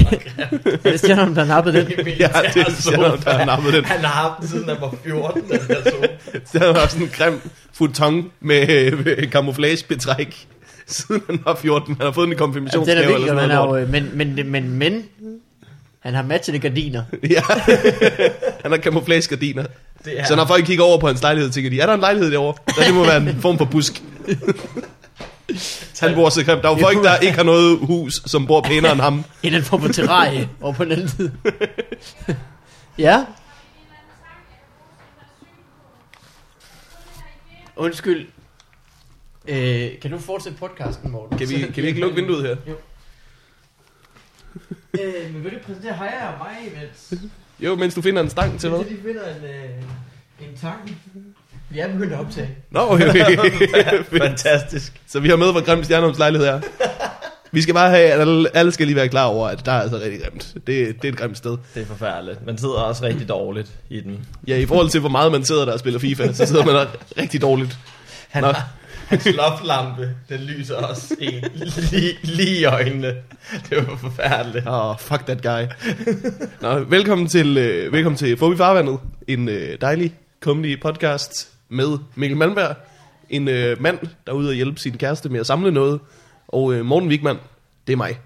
Det, er det Stjernholm, der har nappet den? Ja, det er Stjernholm, der har nappet den. Han har haft den siden han var 14, den der sofa. Så han har haft sådan en grim futon med, med camouflagebetræk, siden han var 14. Han har fået den i Ja, er konfirmationsgave eller sådan han noget. men, men, men, men, han har matchende gardiner. Ja, han har camouflagegardiner. Det er, Så når folk kigger over på hans lejlighed, tænker de, er der en lejlighed derovre? Ja, det må være en form for busk. Han bor så grimt. Der er jo folk, der ikke har noget hus, som bor pænere end ham. En anden form for terrarie over på den anden side. ja? Undskyld. Øh, kan du fortsætte podcasten, Morten? Kan vi, kan vi ikke lukke vinduet her? Øh, men vil du præsentere Haja og mig, imens, Jo, mens du finder en stang til hvad? de finder en, øh, en tang? Vi er begyndt at optage. Nå, okay. Fantastisk. Så vi har med, hvor grim Stjernholms lejlighed er. Vi skal bare have, at alle, alle skal lige være klar over, at der er altså rigtig grimt. Det, det er et grimt sted. Det er forfærdeligt. Man sidder også rigtig dårligt i den. Ja, i forhold til, hvor meget man sidder der og spiller FIFA, så sidder man der rigtig dårligt. Han Nå. har, hans loflampe, den lyser også en lige, lige i øjnene. Det var forfærdeligt. Åh, oh, fuck that guy. Nå, velkommen til, øh, velkommen til Fobi Farvandet. En øh, dejlig, comedy podcast med Mikkel Malmberg. En øh, mand, der er ude og hjælpe sin kæreste med at samle noget. Og øh, Morten Wigman, det er mig.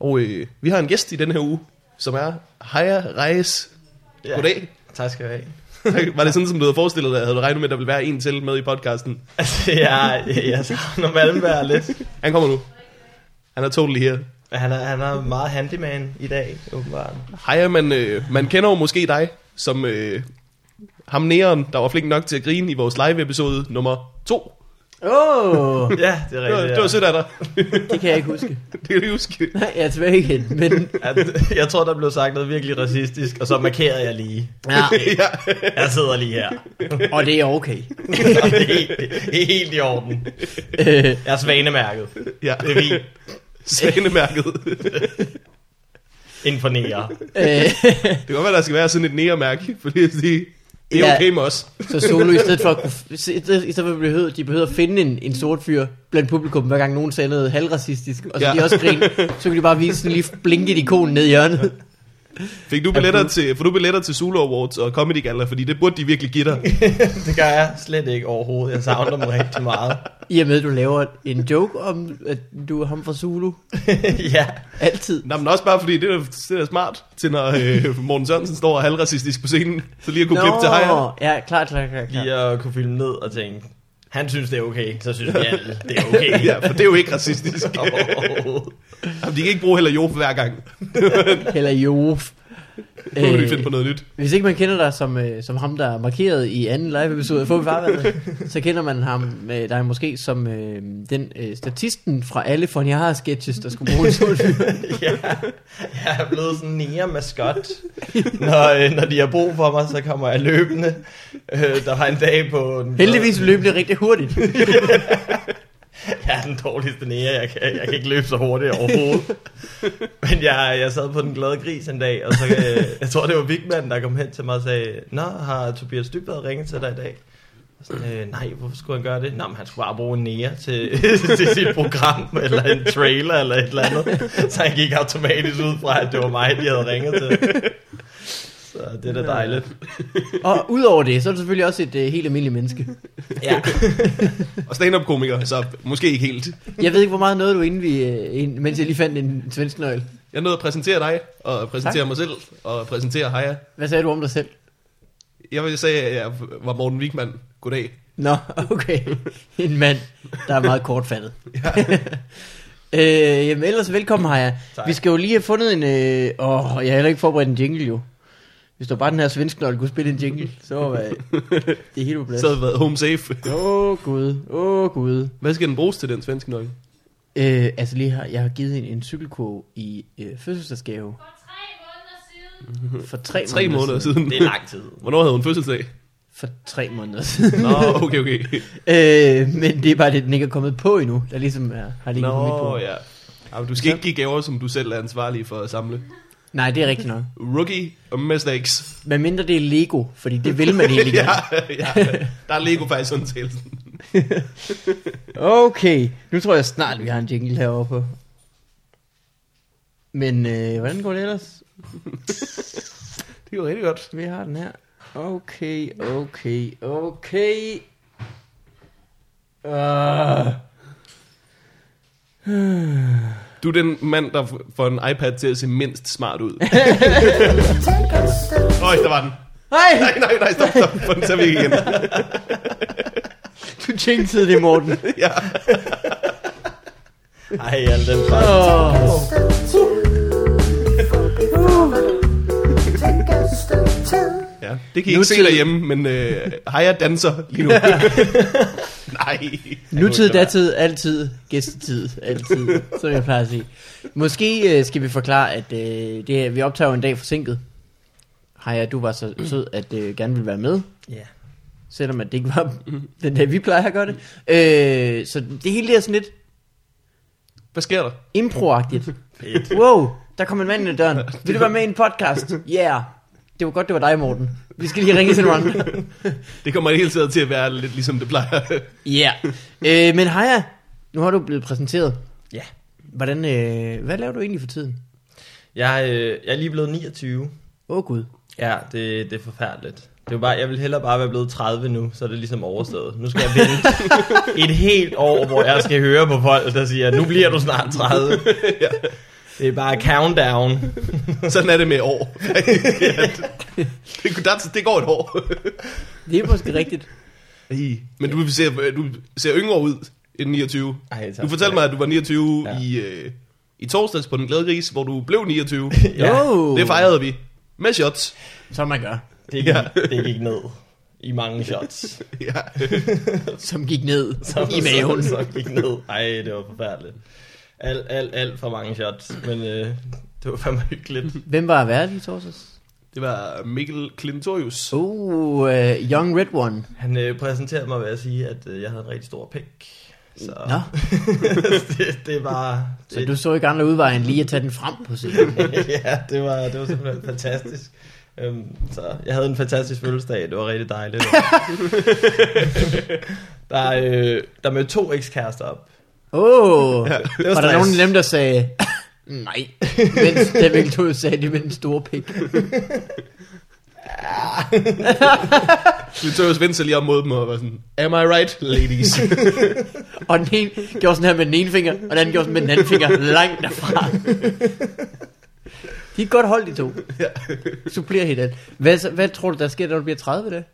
Og øh, vi har en gæst i denne her uge, som er Haya Reis. Ja. Goddag. Tak skal du have. Var det sådan, som du havde forestillet dig? Havde du regnet med, at der ville være en til med i podcasten? Altså, jeg, jeg savner Malmberg lidt. Han kommer nu. Han er totally her. Han er, han er meget handyman i dag, åbenbart. Hej, man, øh, man kender jo måske dig som øh, ham næren, der var flink nok til at grine i vores live-episode nummer 2. Åh, oh, Ja, det er Det var, rigtigt. det var sødt af dig. det kan jeg ikke huske. det kan du huske. Nej, jeg er tilbage igen, men... At, jeg tror, der blev sagt noget virkelig racistisk, og så markerede jeg lige. Ja, ja. Jeg sidder lige her. og det er okay. Og det, er, helt- det er helt i orden. Øh, Jeg er svanemærket. ja. Det er fint. Svanemærket. Inden for nære. øh, det kan godt være, der skal være sådan et nærmærke, for lige at sige, det er Ja. okay med os. så Solo, i stedet for at, kunne, i stedet for at behøve, de behøver at finde en, en sort fyr blandt publikum, hver gang nogen sagde noget halvracistisk, og så Ja. de også grine, så kan de bare vise sådan lige blinke et ikon ned i hjørnet. Fik du billetter til, får du billetter til Zulu Awards og Comedy Gala, fordi det burde de virkelig give dig. Det gør jeg slet ikke overhovedet. Jeg savner dem rigtig meget. I og med, at du laver en joke om, at du er ham fra Zulu. ja. Altid. Nå, men også bare fordi, det er, det er smart til, når øh, Morten Sørensen står halvracistisk på scenen, så lige at kunne klippe til hejre. ja, klart, klart, klart. klart. Lige at kunne filme ned og tænke, han synes det er okay, så synes vi alle, det er okay. Ja, for det er jo ikke racistisk. Overhovedet. Jamen, de kan ikke bruge heller Jof hver gang. Eller Jof. Nu må de Øh, finde på noget nyt. Hvis ikke man kender dig som, øh, som ham, der er markeret i anden live-episode af Få vi farvandet, så kender man ham øh, dig måske som øh, den øh, statisten fra alle von har sketches der skulle bruge en ja, jeg er blevet sådan en nære maskot. Når, øh, når de har brug for mig, så kommer jeg løbende. Øh, der var en dag på... Den Heldigvis løb det rigtig hurtigt. Den dårligste nære, jeg kan, jeg kan ikke løbe så hurtigt overhovedet. Men jeg, jeg sad på den glade gris en dag, og så, øh, jeg tror det var Vigman, der kom hen til mig og sagde, Nå, har Tobias Dybvad ringet til dig i dag? Så, sådan, øh, nej, hvorfor skulle han gøre det? Nå, men han skulle bare bruge en nære til, til sit program, eller en trailer, eller et eller andet. Så han gik automatisk ud fra, at det var mig, de havde ringet til. Så det er da dejligt. Og udover det, så er du selvfølgelig også et øh, helt almindeligt menneske. Ja. Og stand-up-komiker, så måske ikke helt. Jeg ved ikke, hvor meget noget du inden vi, øh, ind, mens jeg lige fandt en svensk nøgle. Jeg nåede at præsentere dig, og præsentere Tak. mig selv, og præsentere Haja. Hvad sagde du om dig selv? Jeg vil sige, at jeg var Morten Wigman. Goddag. Nå, okay. En mand, der er meget kortfattet. øh, jamen ellers velkommen, Haja. Tak. Vi skal jo lige have fundet en... Øh, åh, jeg har heller ikke forberedt en jingle jo. Hvis der bare den her svensk nøgle kunne spille en jingle, så var det er helt på plads. Så havde været home safe. Åh oh, gud, åh oh, gud. Hvad skal den bruges til, den svenske nøgle? Øh, altså lige her, jeg har givet en, en cykelkurve i øh, fødselsdagsgave For tre måneder siden. for tre, Tre måneder siden. Det er lang tid. Hvornår havde hun fødselsdag? For tre måneder siden. Nå, okay, okay. øh, men det er bare det, den ikke er kommet på endnu. Der ligesom er, har på mit Nå, bord. ja. Jamen, du skal ikke give gaver, som du selv er ansvarlig for at samle. Nej, det er rigtigt nok. Rookie mistakes. Men mindre det er Lego, fordi det vil man egentlig ja, ja, der er Lego faktisk undtagelsen. Okay, nu tror jeg snart, vi har en jingle herovre på. Men øh, hvordan går det ellers? Det jo rigtig godt. Vi har den her. Okay, okay, okay. Uh. Du er den mand, der får en iPad til at se mindst smart ud. Øj, der var den. Hej! Nej, nej, nej, stop, stop. Få den til væk igen. Du jinxede det, Morten. Ja. Ej, al den fejl. Oh. Ja. Det kan I ikke se derhjemme, men øh, Haya danser lige nu. nej. Nutid, datid, altid, gæstetid, altid, som jeg plejer at sige. Måske øh, skal vi forklare, at øh, det, er- vi optager jo en dag forsinket. Hej, du var så sød, at øh, gerne ville være med, Ja. selvom at det ikke var den dag, vi plejer at gøre det. Øh, så det hele er sådan lidt Hvad sker der? improagtigt. Wow, der kom en mand ind ad døren. Vil du være med i en podcast? Yeah. Det var godt, det var dig, Morten. Vi skal lige ringe til andre. Det kommer hele tiden til at være lidt ligesom det plejer. Ja. Yeah. Øh, men Haya, nu har du blevet præsenteret. Ja. Hvordan, øh, hvad laver du egentlig for tiden? Jeg, øh, jeg er lige blevet 29. Åh oh, gud. Ja, det, det er forfærdeligt. Det er bare, jeg vil hellere bare være blevet 30 nu, så er det ligesom overstået. Nu skal jeg vente et helt år, hvor jeg skal høre på folk, der siger, nu bliver du snart 30. ja. Det er bare countdown. Sådan er det med år. det, der, det går et år. Det er måske rigtigt. Ej, Men du ser, du ser yngre ud end 29. Ej, tak Du fortalte mig, at du var 29 Ja. i, øh, i torsdags på Den Glade Gris, hvor du blev 29. Ja, Oh, Det fejrede vi. Med shots. Som man gør. det gik, Ja. det gik ned i mange shots. Ja. Som gik ned Så, i maven. Så, så gik ned. Ej, det var forfærdeligt. Alt, alt, alt for mange shots. Men øh, det var fandme hyggeligt. Hvem var vært i torsdags? Det var Mikkel Klintorius. Oh, uh, Young Red One. Han øh, præsenterede mig ved at sige, at øh, jeg havde en rigtig stor pik. Så Nå, det, det var... så du så ikke andre udveje end lige at tage den frem på scenen. ja, det var, det var simpelthen fantastisk. Øhm, så jeg havde en fantastisk fødselsdag. Det var rigtig dejligt. der, øh, der mødte to ekskærester op. Åh, oh, Ja, Det var der nogen af dem, der sagde, nej, mens virkelig tog sagde det med den store pik. Klintorius vendte sig lige om mod dem og var sådan, Am I right, ladies? Og den ene gjorde sådan her med den ene finger, og den anden gjorde sådan med den anden finger langt derfra. De er godt hold, de to. Supplerer hinanden. Hvad, hvad tror du, der sker, når du bliver 30 det?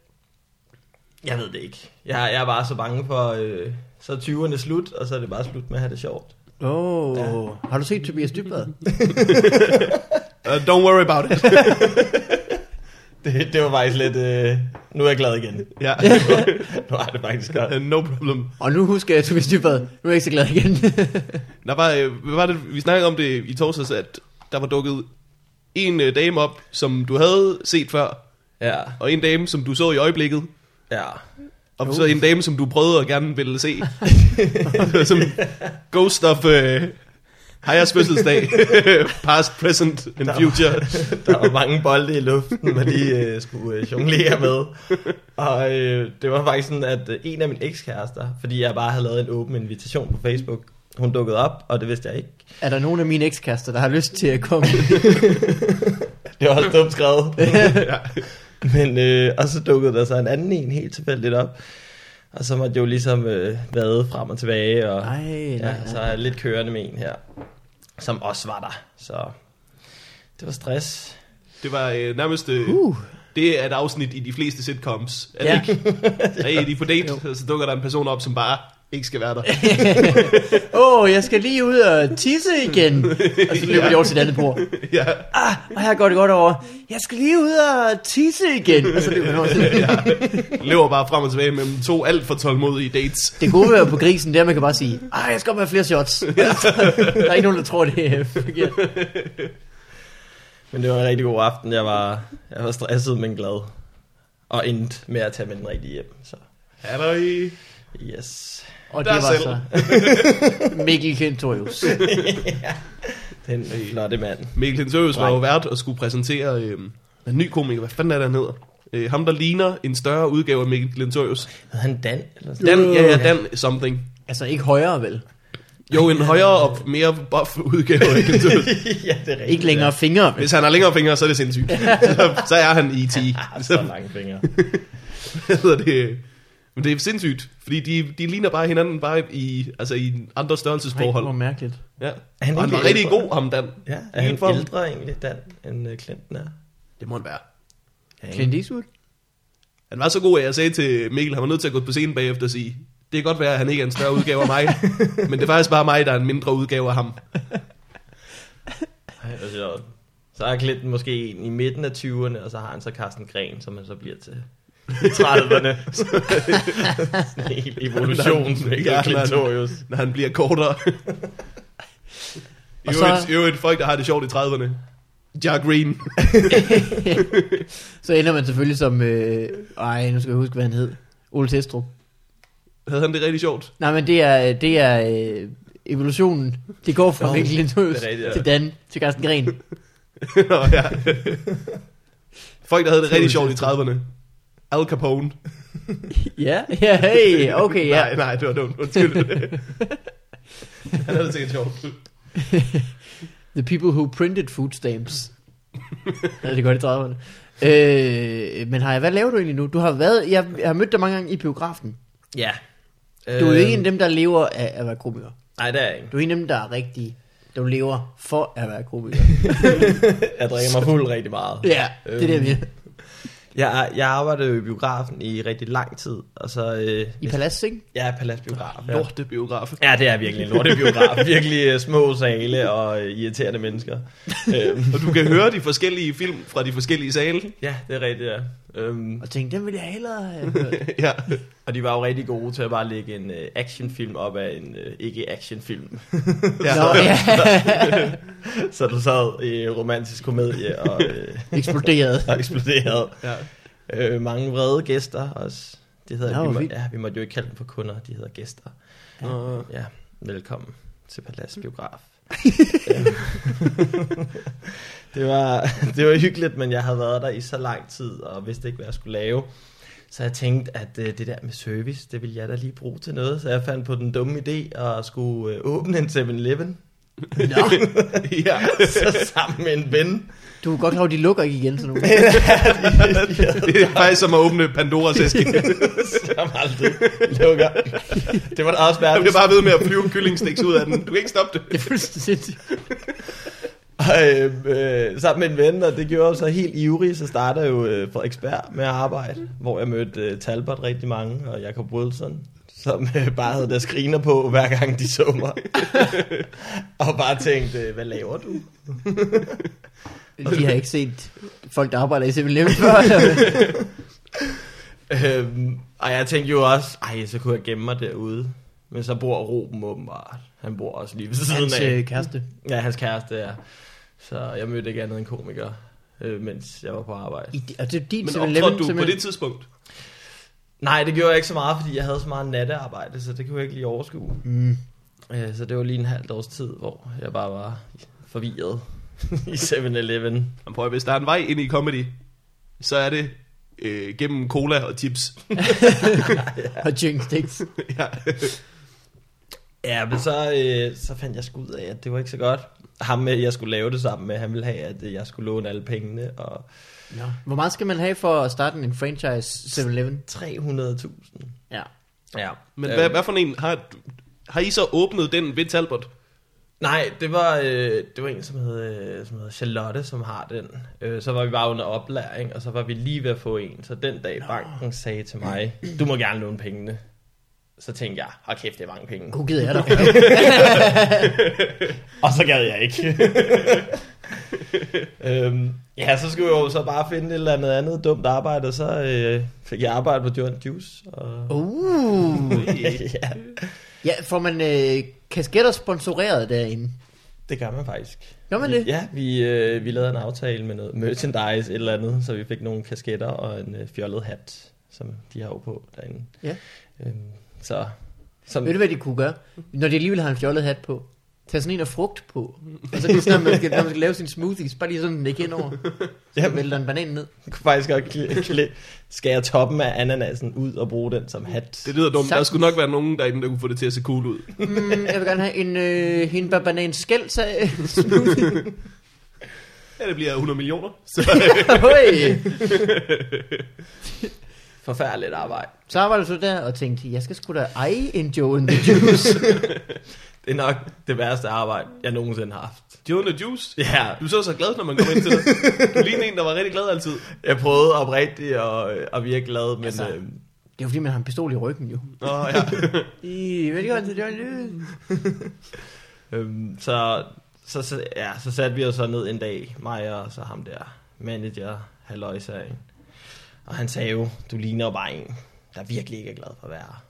Jeg ved det ikke. Jeg, jeg er bare så bange for... Øh, så er 20'erne slut, og så er det bare slut med at have det sjovt. Åh, oh. har du set Tobias Dybvad? uh, don't worry about it. Det, det var faktisk lidt... Øh, nu er jeg glad igen. ja. Nu jeg det faktisk godt. Uh, no problem. Og nu husker jeg Tobias Dybvad. Nu er jeg ikke så glad igen. Der var, øh, hvad var det, vi snakkede om det i torsdags, at der var dukket en øh, dame op, som du havde set før, Ja, og en dame, som du så i øjeblikket, ja. og Uh. så en dame, som du prøvede og gerne ville se. som Ghost of uh, Hayas fødselsdag. Past, present and future. Der var mange bolde i luften, man lige øh, skulle øh, jonglere med. Og øh, det var faktisk sådan, at øh, en af mine ekskærester, fordi jeg bare havde lavet en åben invitation på Facebook, hun dukkede op, og det vidste jeg ikke. er der nogen af mine ekskærester, der har lyst til at komme? Det var også dumt skrevet. ja. Men, øh, og så dukkede der så en anden en helt tilfældigt op. Og så måtte jeg jo ligesom øh, vade frem og tilbage, og Nej, nej, ja, nej. så er jeg lidt kørende med en her, som også var der. Så det var stress. Det var øh, nærmest... Øh, Uh. Det er et afsnit i de fleste sitcoms. Er Ja. det ikke? Hey, de er på date, og så dukker der en person op, som bare ikke skal være der. Åh, oh, jeg skal lige ud og tisse igen. Og så løber de over til et andet bord. ja. Ah, og her går det godt over. Jeg skal lige ud og tisse igen. Og så løber han over til ja. Lever bare frem og tilbage mellem to alt for tålmodige dates. Det gode ved på grisen, det er, at man kan bare sige, ah, jeg skal op have flere shots. der er ikke nogen, der tror, det er forkert. Men det var en rigtig god aften. Jeg var, jeg var stresset, men glad. Og endte med at tage med den rigtige hjem. Så Er der i... yes. Og Der det var selv. så Mikkel Kentorius. Den flotte mand. Mikkel Hensøs var jo vært og skulle præsentere øh, en ny komiker. Hvad fanden er det, han hedder? Øh, ham, der ligner en større udgave af Mikkel Klintorius. Hed han Dan? Eller sådan? Dan, ja, ja, Dan something. Altså ikke højere, vel? Jo, en højere og mere buff udgave af Glentoes. ja, det er rigtigt. Ikke længere fingre. Hvis han har længere fingre, så er det sindssygt. så, så er han E.T. Ja, så lange fingre. Hvad hedder det? Men det er sindssygt, fordi de, de ligner bare hinanden bare i, altså i andre størrelsesforhold. hvor mærkeligt. Ja. Er Han, han og han var egentlig rigtig god, ham Dan. Ja, er han for- ældre egentlig, Dan, end uh, Clinton er? Det må han være. Ja, Clint Eastwood? Han var så god, at jeg sagde til Mikkel, han var nødt til at gå på scenen bagefter og sige, det kan godt være, at han ikke er en større udgave af mig, men det er faktisk bare mig, der er en mindre udgave af ham. Ej, sjovt. Så er Clinton måske en i midten af 20'erne, og så har han så Carsten Gren, som han så bliver til 30'erne. Sådan en hel evolution, Ja, ikke? han Clintorius. Når han bliver kortere. I øvrigt, øvrigt folk, der har det sjovt i 30'erne. Jack Green. Så ender man selvfølgelig som... Øh, ej, nu skal jeg huske, hvad han hed. Ole Testrup. Havde han det rigtig sjovt? Nej, men det er, det er øh, evolutionen. Det går fra Mikkel ja. til Dan, til Carsten Gren. Nå, ja. Folk, der havde det rigtig sjovt i 30'erne. Al Capone. ja, ja, hey, okay, ja. Nej, nej, det var dumt. Undskyld. han havde det sikkert sjovt. The people who printed food stamps. ja, det godt i 30'erne. Øh, men har jeg, hvad laver du egentlig nu? Du har været, jeg, jeg har mødt dig mange gange i biografen. Ja. Du er jo ikke en af dem, der lever af at være komiker. Nej, det er jeg ikke. Du er en af dem, der er rigtig, du lever for at være komiker. Jeg drikker mig fuld rigtig meget. ja, det er det, jeg mener. Jeg, jeg arbejdede jo i biografen i rigtig lang tid, og så... Øh, I Palads, ikke? Jeg er paladsbiograf. Ja. Lortebiograf. ja, det er virkelig en lortebiograf. virkelig uh, små sale og uh, irriterende mennesker. øhm, Og du kan høre de forskellige film fra de forskellige sale. ja, det er rigtigt, ja. Øhm, Og tænkte, den vil jeg hellere have ja. Og de var jo rigtig gode til at bare lægge en uh, actionfilm op af en uh, ikke-actionfilm. ja. Nå, ja. så du sad i romantisk komedie og, uh, Eksploderet. og eksploderede. ja. Øh, mange vrede gæster også. Det hedder, Nå, vi, må, ja, vi måtte jo ikke kalde dem for kunder, de hedder gæster. Og, Ja, velkommen til Palads Biograf. det, var, det var hyggeligt, men jeg havde været der i så lang tid, og vidste ikke, hvad jeg skulle lave. Så jeg tænkte, at øh, det der med service, det ville jeg da lige bruge til noget. Så jeg fandt på den dumme idé at skulle øh, åbne en 7-Eleven. Nå, ja. så sammen med en ven. du er godt klar, over, de lukker ikke igen sådan nogle. det er faktisk som at åbne Pandoras æske. som aldrig lukker. Det var da også Der være, bliver bare ved med at flyve kyllingstiks ud af den. Du kan ikke stoppe det. Det er fuldstændig sindssygt. Og, øh, øh, sammen med en ven, og det gjorde jeg så helt ivrig, så startede jeg jo øh, Frederiksberg med at arbejde, hvor jeg mødte øh, Talbot rigtig mange, og Jacob Wilson, som øh, bare havde deres griner på, hver gang de så mig. og bare tænkte, øh, hvad laver du? De har ikke set folk, der arbejder i 7-Eleven før. Øhm, og jeg tænkte jo også, ej, så kunne jeg gemme mig derude. Men så bor Ruben åbenbart. Han bor også lige ved siden Hans af. øh, kæreste. Ja, hans kæreste, ja. Så jeg mødte ikke andet end komikere, øh, mens jeg var på arbejde. I, og det er din Men 7-Eleven optrådte du på simpelthen. det tidspunkt? Nej, det gjorde jeg ikke så meget, fordi jeg havde så meget nattearbejde, så det kunne jeg ikke lige overskue. Mm. Øh, Så det var lige en halv års tid, hvor jeg bare var forvirret i 7-Eleven. Jamen, prøv, hvis der er en vej ind i comedy, så er det øh, gennem cola og chips. Og chicken sticks. ja. Ja, men så, øh, så fandt jeg sgu ud af, at det var ikke så godt. Ham, med, jeg skulle lave det sammen med, han ville have, at jeg skulle låne alle pengene, og Nå. Hvor meget skal man have for at starte en franchise 7-Eleven? 300.000. Ja. Ja. Men Øh, hvad, hvad for en har, har I så åbnet den ved Talbot? Nej, det var, øh, det var en, som hed, øh, som hedder Charlotte, som har den. Øh, så var vi bare under oplæring, og så var vi lige ved at få en. Så den dag banken sagde til mig, du må gerne låne pengene. Så tænkte jeg, hold kæft, det er mange penge. God gider jeg dig. Og så gad jeg ikke. øhm, ja, så skulle jeg jo så bare finde et eller andet andet dumt arbejde, og så øh, fik jeg arbejde på Jordan Juice. Og, Uh. ja, Ja, får man øh, kasketter sponsoreret derinde? det gør man faktisk. Gør man det? Ja, vi, øh, vi lavede en aftale med noget merchandise, et eller andet, så vi fik nogle kasketter og en øh, fjollet hat, som de har jo på derinde. Ja. Øhm, så, som, Ved du, hvad de kunne gøre? Når de alligevel har en fjollet hat på, tage sådan en af frugt på. Og så lige sådan, når man skal, når man skal lave sin smoothies, bare lige sådan lægge ind over. Så Jamen. vælter en banan ned. Jeg kunne faktisk godt kli- kli- skære toppen af ananasen ud og bruge den som hat. Det lyder dumt. Der Sagtens. skulle nok være nogen derinde, der kunne få det til at se cool ud. Mm, jeg vil gerne have en øh, hindbær banan skæld smoothie. Ja, det bliver 100 millioner. Så. Forfærdeligt arbejde. Så var du så der og tænkte, jeg skal sgu da eje en Joe in the Juice. Det er nok det værste arbejde, jeg nogensinde har haft. Joe and the Juice. Ja, Du så så glad, når man kommer ind til det. Du ligner en, der var rigtig glad altid. jeg prøvede oprigtigt at, at virke glad, men Altså, altså, Det er jo fordi, man har en pistol i ryggen jo. Nå, ja. I, velkommen til Joe in the Juice. øhm, så, så, så, ja, så satte vi os så ned en dag, mig og så ham der, manager, halløjsagen. Og han sagde jo, du ligner jo bare en, der virkelig ikke er glad for at være her.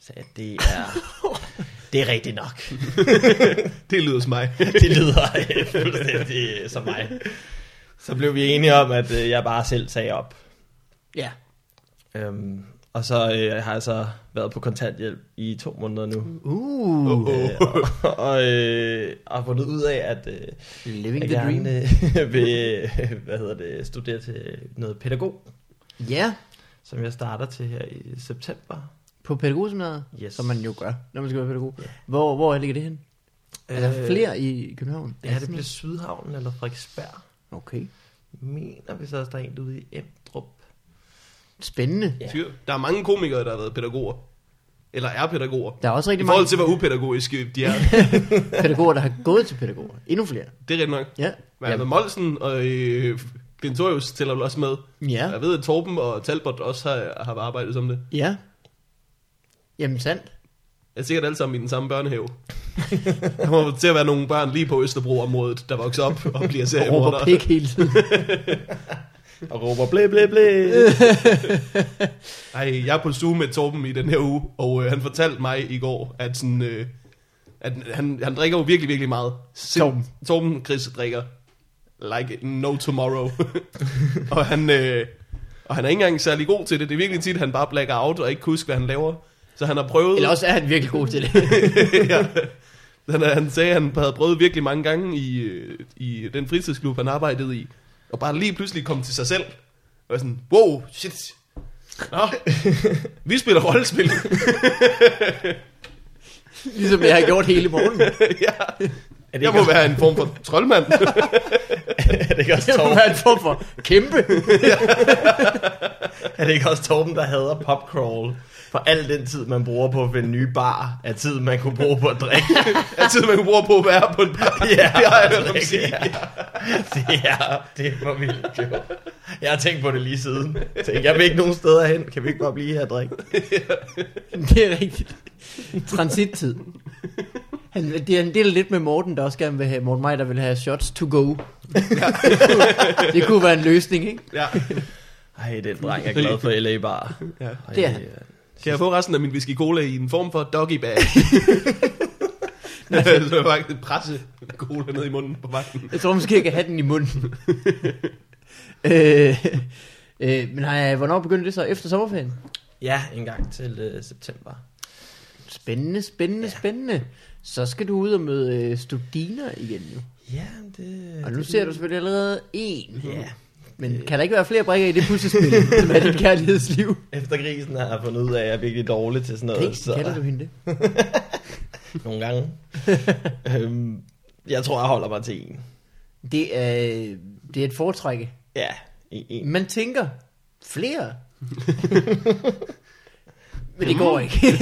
Så det er, det er rigtigt nok. Det lyder som mig. det lyder øh, fuldstændig som mig. Så blev vi enige om, at øh, jeg bare selv sagde op. Ja. Øhm, og så øh, har jeg så været på kontanthjælp i to måneder nu. Uh, oh. Øh, og, og, øh, og fundet ud af, at øh, living jeg the dream. gerne øh, vil øh, hvad hedder det, studere til noget pædagog, Ja, som jeg starter til her i september. på pædagogseminaret, Yes. som man jo gør, når man skal være pædagog. Hvor, hvor ligger det hen? Er der flere i København? Øh, Ja, det bliver Sydhavn eller Frederiksberg. Okay. Mener vi så, at der er en ude i Emdrup. Spændende. Ja. Der er mange komikere, der har været pædagoger. Eller er pædagoger. Der er også I rigtig forhold mange til, hvor upædagogiske de er. pædagoger, der har gået til pædagoger. Endnu flere. Det er rigtig nok. Ja. Men ja. Molsen og øh, Pintorius tæller vel også med. Ja. Jeg ved, at Torben og Talbot også har, har arbejdet som det. Ja. Jamen sandt. Jeg er sikkert alle sammen i den samme børnehave. Der må til at være nogle børn lige på Østerbro-området, der vokser op og bliver Råber seriemordere. pik hele tiden. Og råber blæ blæ blæ. Ej, jeg er på stue med Torben i den her uge, og øh, han fortalte mig i går, at, sådan, øh, at han, han drikker jo virkelig, virkelig meget. Sim- Torben. Torben Chris drikker like no tomorrow. og, han, øh, og han er ikke engang særlig god til det. Det er virkelig tit, at han bare blacker out og ikke kan huske, hvad han laver. Så han har prøvet... Eller også er han virkelig god til det. ja. Han, han sagde, at han havde prøvet virkelig mange gange i, øh, i den fritidsklub, han arbejdede i. Og bare lige pludselig kom til sig selv. Og var sådan, wow, shit. Nå, vi spiller rollespil. ligesom jeg har gjort hele morgenen. ja. Er det Jeg må også, være en form for troldmand. er det ikke også Det må Torben, være en form for kæmpe. er det ikke også Torben, der hader popcrawl? For al den tid, man bruger på at finde nye bar, er tid, man kunne bruge på at drikke. Altid man kunne bruge på at være på en bar. Ja, det har jeg hørt ham drikke, sige. ja. Det er, det var vildt gjort. Jeg har tænkt på det lige siden. Jeg tænkte, jeg vil ikke nogen steder hen. Kan vi ikke bare blive her og drikke? Det er rigtigt. Transittid. Han, det er en del lidt med Morten, der også gerne vil have, Morten mig, der vil have shots to go. det, kunne, det kunne være en løsning, ikke? Ja. Ej, den dreng er glad for LA Bar. ja. Ej, Det er han. Kan jeg få resten af min whisky cola i en form for doggy bag? så jeg faktisk presse cola ned i munden på vagten. Jeg tror måske, jeg kan have den i munden. øh, øh, men har jeg, hvornår begyndte det så? Efter sommerferien? Ja, en gang til uh, september. Spændende, spændende, spændende. Så skal du ud og møde øh, studiner igen nu. Ja, det... Og nu ser du selvfølgelig allerede en. Ja. Men kan der ikke være flere brikker i det puslespil, er dit kærlighedsliv? Efter grisen har jeg fundet ud af, at jeg er virkelig dårlig til sådan noget. Grisen, kalder du hende det? Nogle gange. øhm, jeg tror, jeg holder mig til en. Det er, det er et foretrække. Ja, en. en. Man tænker, flere. Men det går ikke.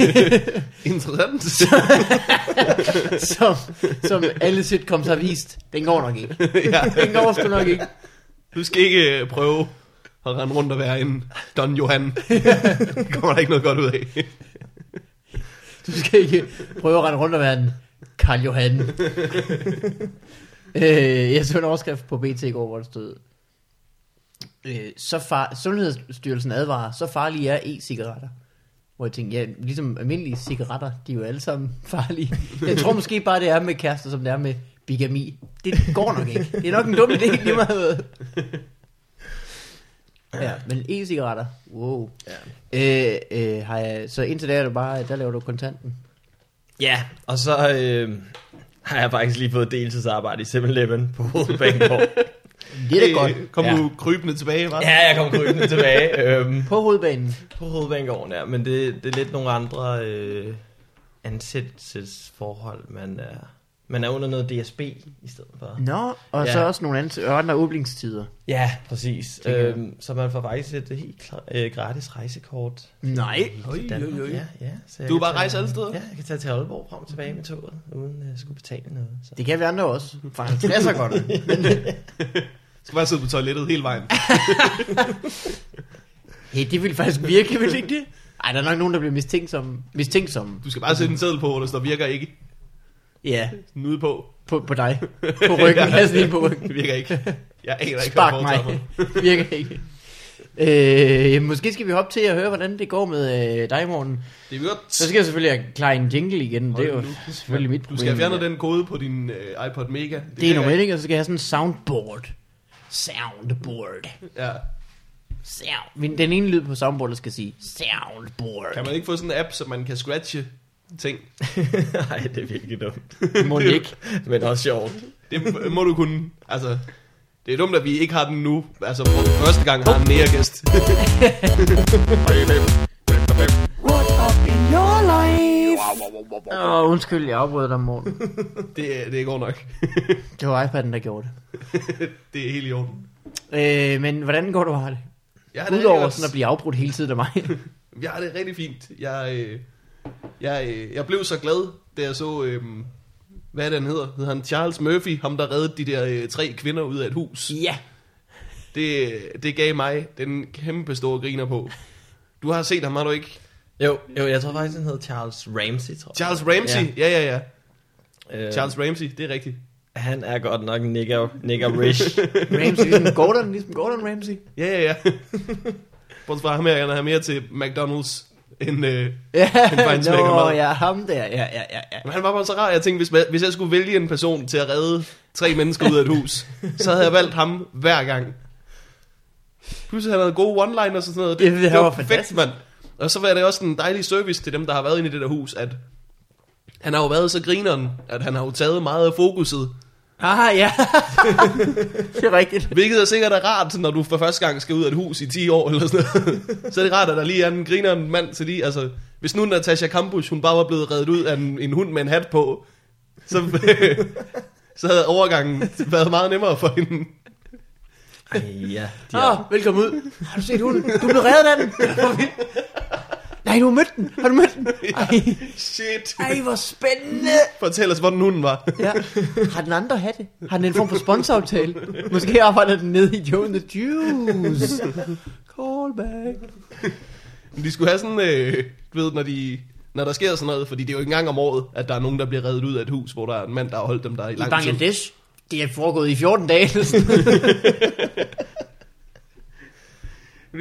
Interessant. som, som alle sitcoms har vist. Den går nok ikke. Den går sgu nok ikke. Du skal ikke øh, prøve at rende rundt og være en Don Johan. det kommer der ikke noget godt ud af. Du skal ikke prøve at rende rundt og være en Karl Johan. øh, jeg så en overskrift på BT i går, hvor der stod, øh, så far, Sundhedsstyrelsen advarer, så farlige er e-cigaretter. Hvor jeg tænkte, ja, ligesom almindelige cigaretter, de er jo alle sammen farlige. Jeg tror måske bare, det er med kærester, som det er med bigami. Det går nok ikke. Det er nok en dum idé, lige meget. Ja, men e-cigaretter, wow. Ja. Øh, øh, har jeg, så indtil da er det bare, der laver du kontanten. Ja, og så øh, har jeg faktisk lige fået deltidsarbejde i 7-Eleven på Hovedbanegård. Det er da godt. Øh, Kom Ja. du krybende tilbage, hva'? ja, jeg kom krybende tilbage øhm, På hovedbanen. på Hovedbanegården, ja. Men det, det er lidt nogle andre øh, ansættelsesforhold, man er, man er under noget DSB i stedet for. Nå, og Ja. så også nogle andre, åbningstider. Ja, præcis. Øhm, så man får faktisk et helt klar, øh, gratis rejsekort. Nej. Danmark. oj, oj. Ja, ja, så jeg Du kan bare tage- rejse alle steder? Ja, jeg kan tage til Aalborg frem og tilbage med toget, uden at skulle betale noget. Så. Det kan vi andre også. For 50 er godt. Skal bare sidde på toilettet hele vejen. hey, det vil faktisk virke, vil det ikke det? Ej, der er nok nogen, der bliver mistænksomme. mistænksomme. Du skal bare sætte en seddel på, hvor der står virker ikke. Ja, Sådan ude på. på, på dig. På ryggen. Ja. en på ryggen. Det virker ikke. Jeg aner ikke, Spark mig. mig. Virker ikke. Øh, måske skal vi hoppe til at høre, hvordan det går med øh, dig, Morten. Det er godt. Så skal jeg selvfølgelig klare en jingle igen. Det er jo Hold nu. selvfølgelig mit Du skal problem. den kode på din uh, iPod Mega. Det er kan nummer et, ikke? Og så skal jeg have sådan en soundboard. Soundboard. Ja. Sound. Min- Den ene lyd på soundboardet skal sige soundboard. Kan man ikke få sådan en app, så man kan scratche ting? Nej, det er virkelig dumt. Må det ikke? Men også sjovt. Det må- du kunne. Altså, det er dumt, at vi ikke har den nu. Altså, vi første gang har en nære Åh, oh, undskyld, jeg afbrød dig, Morten. det, er- det går nok. Det var iPad'en, der gjorde det. det er helt i orden. Øh, men hvordan går du har det? Jeg har det Udover sådan at blive afbrudt hele tiden af mig. Jeg har det rigtig fint. Jeg, øh, jeg, øh, jeg blev så glad, da jeg så, øh, hvad er det, han hedder? Hedder han Charles Murphy, ham der reddede de der øh, tre kvinder ud af et hus. ja. Det, det gav mig den kæmpe store griner på. Du har set ham, har du ikke? Jo, jo, jeg tror faktisk, han hedder Charles Ramsey, tror jeg. Charles Ramsey, ja, ja, ja. Øh, Charles Ramsey, det er rigtigt. Han er godt nok nigger, nigger rich. Ramsey, ligesom Gordon, ligesom Gordon Ramsay. Ja, ja, ja. Bortset fra ham her, han er mere til McDonald's end... Øh, Ja, fejnsmækker nå, mad. ja, ham der, ja, ja, ja, ja. men han var bare så rar, jeg tænkte, hvis, hvis jeg skulle vælge en person til at redde tre mennesker ud af et hus, så havde jeg valgt ham hver gang. Pludselig han havde gode one-liners og sådan noget. Det- det var var perfekt, fantastisk. mand. Og så var det også en dejlig service til dem, der har været inde i det der hus, at han har jo været så grineren, at han har jo taget meget af fokuset. Ah, ja. det er rigtigt. Hvilket er sikkert er rart, når du for første gang skal ud af et hus i 10 år eller sådan noget. Så er det rart, at der lige er en grineren mand til lige. Altså, hvis nu Natasha Kampusch, hun bare var blevet reddet ud af en, en hund med en hat på, så, så havde overgangen været meget nemmere for hende. Ej, ja. De Åh, er, oh, velkommen ud. Har du set hunden? Du blev reddet af den. Nej, du har mødt den. Har du mødt den? Ej, Shit. ej hvor spændende. Fortæl os, hvordan hunden var. Ja. Har den andre hatte? Har den en form for sponsoraftale? Måske arbejder den nede i Joe and the Juice. Callback. Men De skulle have sådan, øh, du ved, når, de, når der sker sådan noget, fordi det er jo ikke engang om året, at der er nogen, der bliver reddet ud af et hus, hvor der er en mand, der har holdt dem der i I lang tid. Bangladesh. Det er foregået i 14 dage.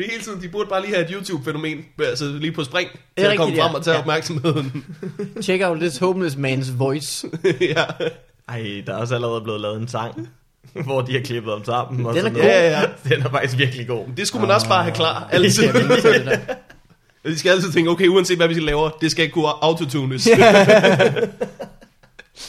er hele tiden, de burde bare lige have et YouTube-fænomen, altså lige på spring, til er at komme rigtigt, frem ja. og tage Ja. opmærksomheden. Check out this homeless man's voice. ja. ej, der er også allerede blevet lavet en sang, hvor de har klippet dem sammen. Og Den er sådan god. noget. Ja, ja, Den er faktisk virkelig god. Det skulle man også bare have klar, altid. Ja, er det. De skal altid tænke, okay, uanset hvad vi laver, det skal ikke kunne autotunes.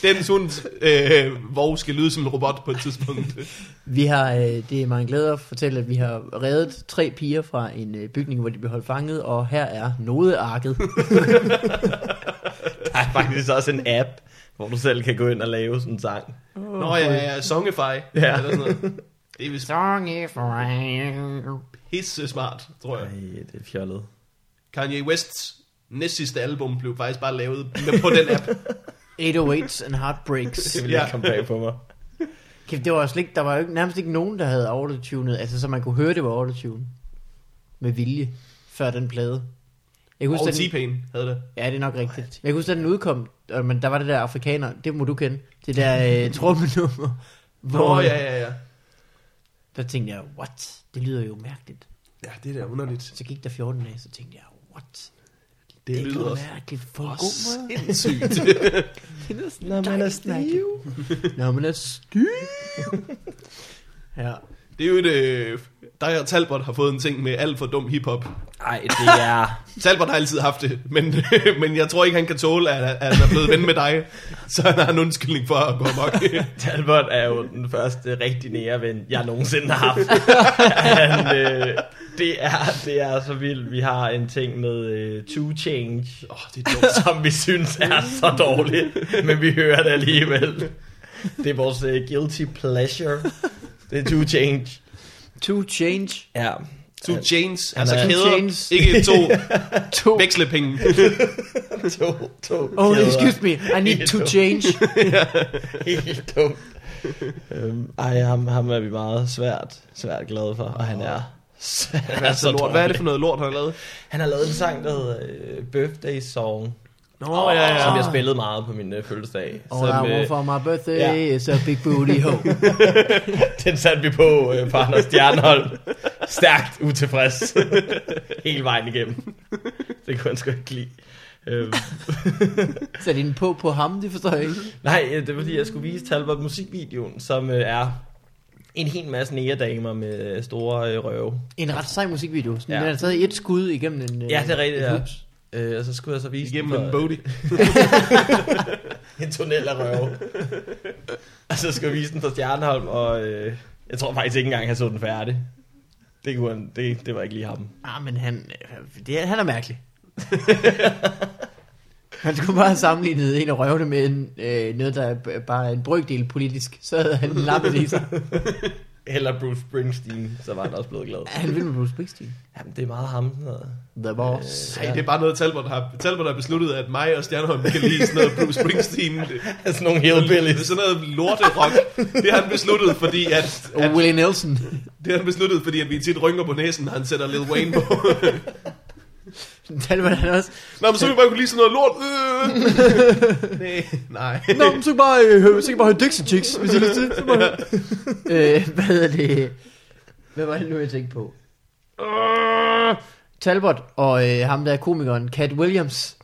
Den sunds øh, vov skal lyde som en robot på et tidspunkt. Vi har, øh, det er mig en glæde at fortælle, at vi har reddet tre piger fra en øh, bygning, hvor de blev holdt fanget, og her er nodearket. Der er faktisk også en app, hvor du selv kan gå ind og lave sådan en sang. Nå ja, ja, Songify. Ja. Eller sådan noget. Det er vist Song is for pisse smart, tror jeg. Ej, det er fjollet. Kanye Wests næst sidste album blev faktisk bare lavet med på den app. 808s and Heartbreaks. Det vil Ja. ikke komme bag på mig. Kæft, det var slet ikke, der var jo ikke, nærmest ikke nogen, der havde autotunet, altså så man kunne høre, det var autotune. Med vilje, før den plade. Jeg kan Og T-Pain havde det. ja, det er nok rigtigt. Jeg kan huske, da den udkom, men der var det der afrikaner, det må du kende, det der øh, trommenummer. Hvor, Nå, ja, ja, ja. Der tænkte jeg, what? Det lyder jo mærkeligt. Ja, det er da underligt. Så gik der 14 dage, så tænkte jeg, what? Det, Det lyder lyder mærkeligt på en god måde. sindssygt. Det er Når man er stiv. Når man er stiv. ja. Det er jo et... Øh, dig og Talbot har fået en ting med alt for dum hiphop. Ej, det er... Talbot har altid haft det, men, men jeg tror ikke, han kan tåle, at, at han er blevet ven med dig. Så han har en undskyldning for at gå amok. Talbot er jo den første rigtig nære ven, jeg nogensinde har haft. Han, øh, det, er, det er så vildt. Vi har en ting med øh, Two Change, oh, det er dumt. som vi synes er så dårligt, men vi hører det alligevel. Det er vores øh, guilty pleasure. Det er Two Change. To change. Ja. Two chains, Han altså er- kæder, chains. ikke to To. vekselepenge. To, to Oh, kæder. excuse me. I need to change. Helt dumt. øhm, ej, ham, ham er vi meget svært, svært glade for, og han er, han er så lort. Hvad er det for noget lort, han har lavet? Han har lavet en sang, der hedder øh, Birthday Song, Nå, ja, ja. som jeg spillede meget på min øh, fødselsdag. All som, I øh, for my birthday ja. is a big booty ho. den satte vi på øh, på Anders Stjernhold. Stærkt utilfreds. Hele vejen igennem. Det kunne han sgu ikke lide. Øhm, Så den på på ham, det forstår jeg ikke. nej, øh, det var fordi, jeg skulle vise Talbot musikvideoen, som øh, er en hel masse næredamer med store øh, røve. En ret sej musikvideo. Sådan, Ja. Den er taget et skud igennem en, øh, Ja, det er rigtigt, et ja. hus. Øh, og så skulle jeg så vise Igennem den en for- booty. en tunnel af røve. og så skulle jeg vise den for Stjernholm, og øh, jeg tror faktisk ikke engang, han så den færdig. Det, kunne han, det, det var ikke lige ham. Ah, men han, det er, han er mærkelig. han skulle bare have sammenlignet en af røvene med en, øh, noget, der er bare er en brøkdel politisk. Så havde han lappet det i sig. Eller Bruce Springsteen, så var han også blevet glad. Er han vild med Bruce Springsteen? Jamen, det er meget ham. Sådan noget. The Boss. Øh, Nej, det er bare noget, Talbot har, Talbot har besluttet, at mig og Stjernholm kan lide sådan noget Bruce Springsteen. Sådan nogle det er hillbillies. sådan noget lorterock. Det har han besluttet, fordi at, at Willie Nelson. det har han besluttet, fordi at vi tit rynker på næsen, når han sætter Lil Wayne på. Talbot han også. Nå, men så vil vi bare kunne lide sådan noget lort. Øh. Nej, nej. Nå, men så kan bare, øh, så kan bare høre Dixie Chicks, hvis I lyst til. Så bare, øh, hvad hedder det? Hvad var det nu, jeg tænkte på? Uh, Talbot og øh, ham der er komikeren, Cat Williams.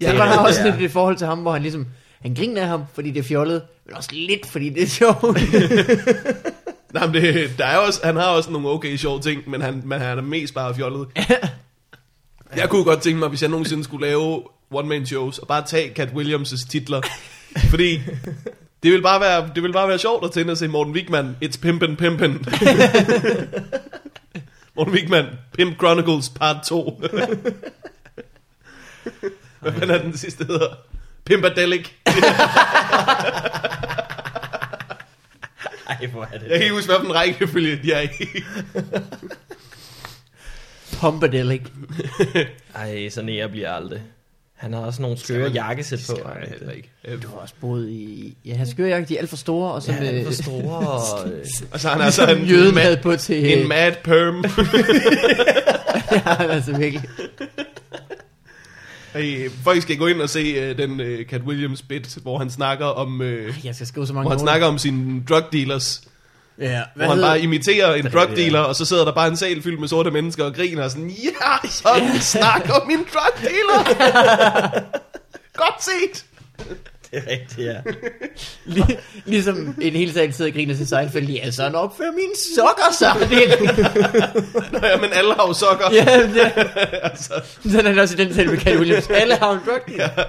Ja, Talbot har også ja. lidt et forhold til ham, hvor han ligesom, han griner af ham, fordi det er fjollet, men også lidt, fordi det er sjovt. Nej, men det, der er også, han har også nogle okay sjove ting, men han, men han er mest bare fjollet. Jeg kunne godt tænke mig, hvis jeg nogensinde skulle lave one-man shows, og bare tage Cat Williams' titler. Fordi det vil bare være, det vil bare være sjovt at tænde og se Morten Wigman, It's Pimpin' Pimpin'. Morten Wigman, Pimp Chronicles Part 2. Hvad fanden er den sidste hedder? Pimpadelic. Ej, hvor er det. Jeg kan ikke huske, hvad for en rækkefølge de er i. Pumpadelic. Ej, så nære bliver jeg aldrig. Han har også nogle skøre jakkesæt på. Skal man heller ikke. Du har også boet i... Ja, han skørjakke, de er alt for store, og så Ja, med... alt for store. Og, øh, Og så har han altså en, jøden en, havde mad, på til... en mad perm. ja, altså virkelig. Hey, folk skal gå ind og se uh, den uh, Cat Williams bit, hvor han snakker om, uh, Jeg skal skrive så mange hvor han noter. snakker om sine drug dealers. Ja, Hvor han bare imiterer en drug ja. dealer, og så sidder der bare en sal fyldt med sorte mennesker og griner sådan, ja, sådan snakker min drug dealer. Godt set. det er rigtigt, ja. Lig, ligesom en hel sal sidder og griner til Seinfeld. Ja, sådan opfører mine sokker sig. Det, Nå ja, men alle har jo sokker. ja, det, altså, sådan er det også i den sal med Cat Williams. Alle har en drug dealer. ja.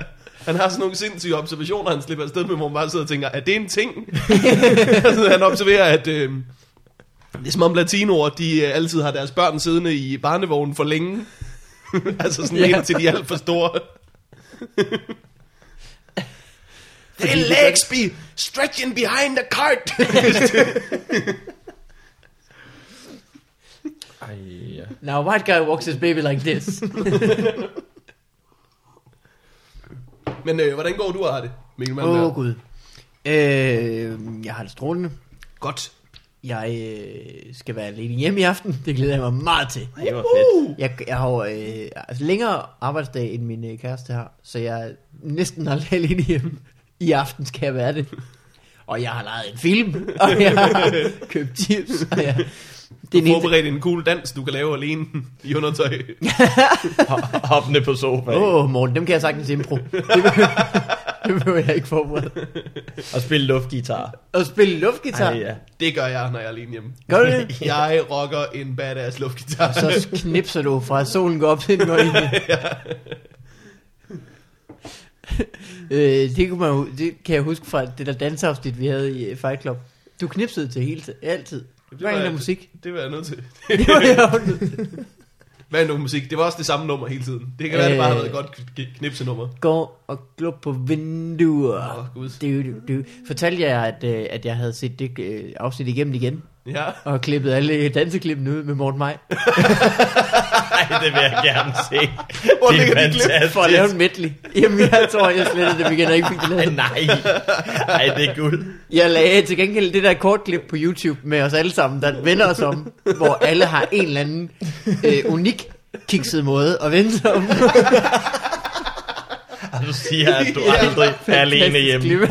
Han har sådan nogle sindssyge observationer, han slipper afsted med, hvor man bare sidder og tænker, er det en ting? altså, han observerer, at øh, det er som om latinoer, de øh, altid har deres børn siddende i barnevognen for længe. altså sådan Ja. ja. indtil de er alt for store. The legs be stretching behind the cart. Ej, ja. Now white guy walks his baby like this. Men øh, hvordan går du har det, Mikkel Åh oh, gud. Øh, jeg har det strålende. Godt. Jeg øh, skal være alene hjemme i aften. Det glæder jeg mig meget til. Det var fedt. Jeg, jeg har øh, altså længere arbejdsdag, end min øh, kæreste har, så jeg er næsten aldrig alene hjemme. I aften skal jeg være det. Og jeg har lejet en film, og jeg har købt chips. Og jeg, det er forberedt en cool dans, du kan lave alene i undertøj. Hoppende på sofaen. Åh, oh, Morten, dem kan jeg sagtens impro. Det, behøver- jeg ikke forberede. Og spille luftgitar. Og spille luftgitar. Ej, ja. Det gør jeg, når jeg er alene hjemme. Gør du det? Jeg rocker en badass luftgitar. Så knipser du fra solen går op til den går ind. øh, det, kunne man, det kan jeg huske fra det der danseafsnit, vi havde i Fight Club. Du knipsede til hele tiden, altid. Det var af musik. Det var jeg nødt til. Det var jeg nødt til. Nu musik? Det var også det samme nummer hele tiden. Det kan være, det bare har været et Øh. godt kn- knipsenummer. Gå og glub på vinduer. Åh, Gud. Du, du, du. Fortalte jeg, at, øh, at jeg havde set det øh, afsnit igennem igen, Ja. og klippet alle danseklippene ud med Morten Maj, Ej, det vil jeg gerne se. Hvor det er fantastisk. for at lave en medley. Jamen, jeg tror, jeg slettede dem igen, og ikke fik det lavet. nej. Ej, det er guld. Jeg lagde til gengæld det der kortklip på YouTube med os alle sammen, der vender os om, hvor alle har en eller anden øh, unik kikset måde at vende sig om. Du siger, at du aldrig er alene Fantastisk hjemme. Klip.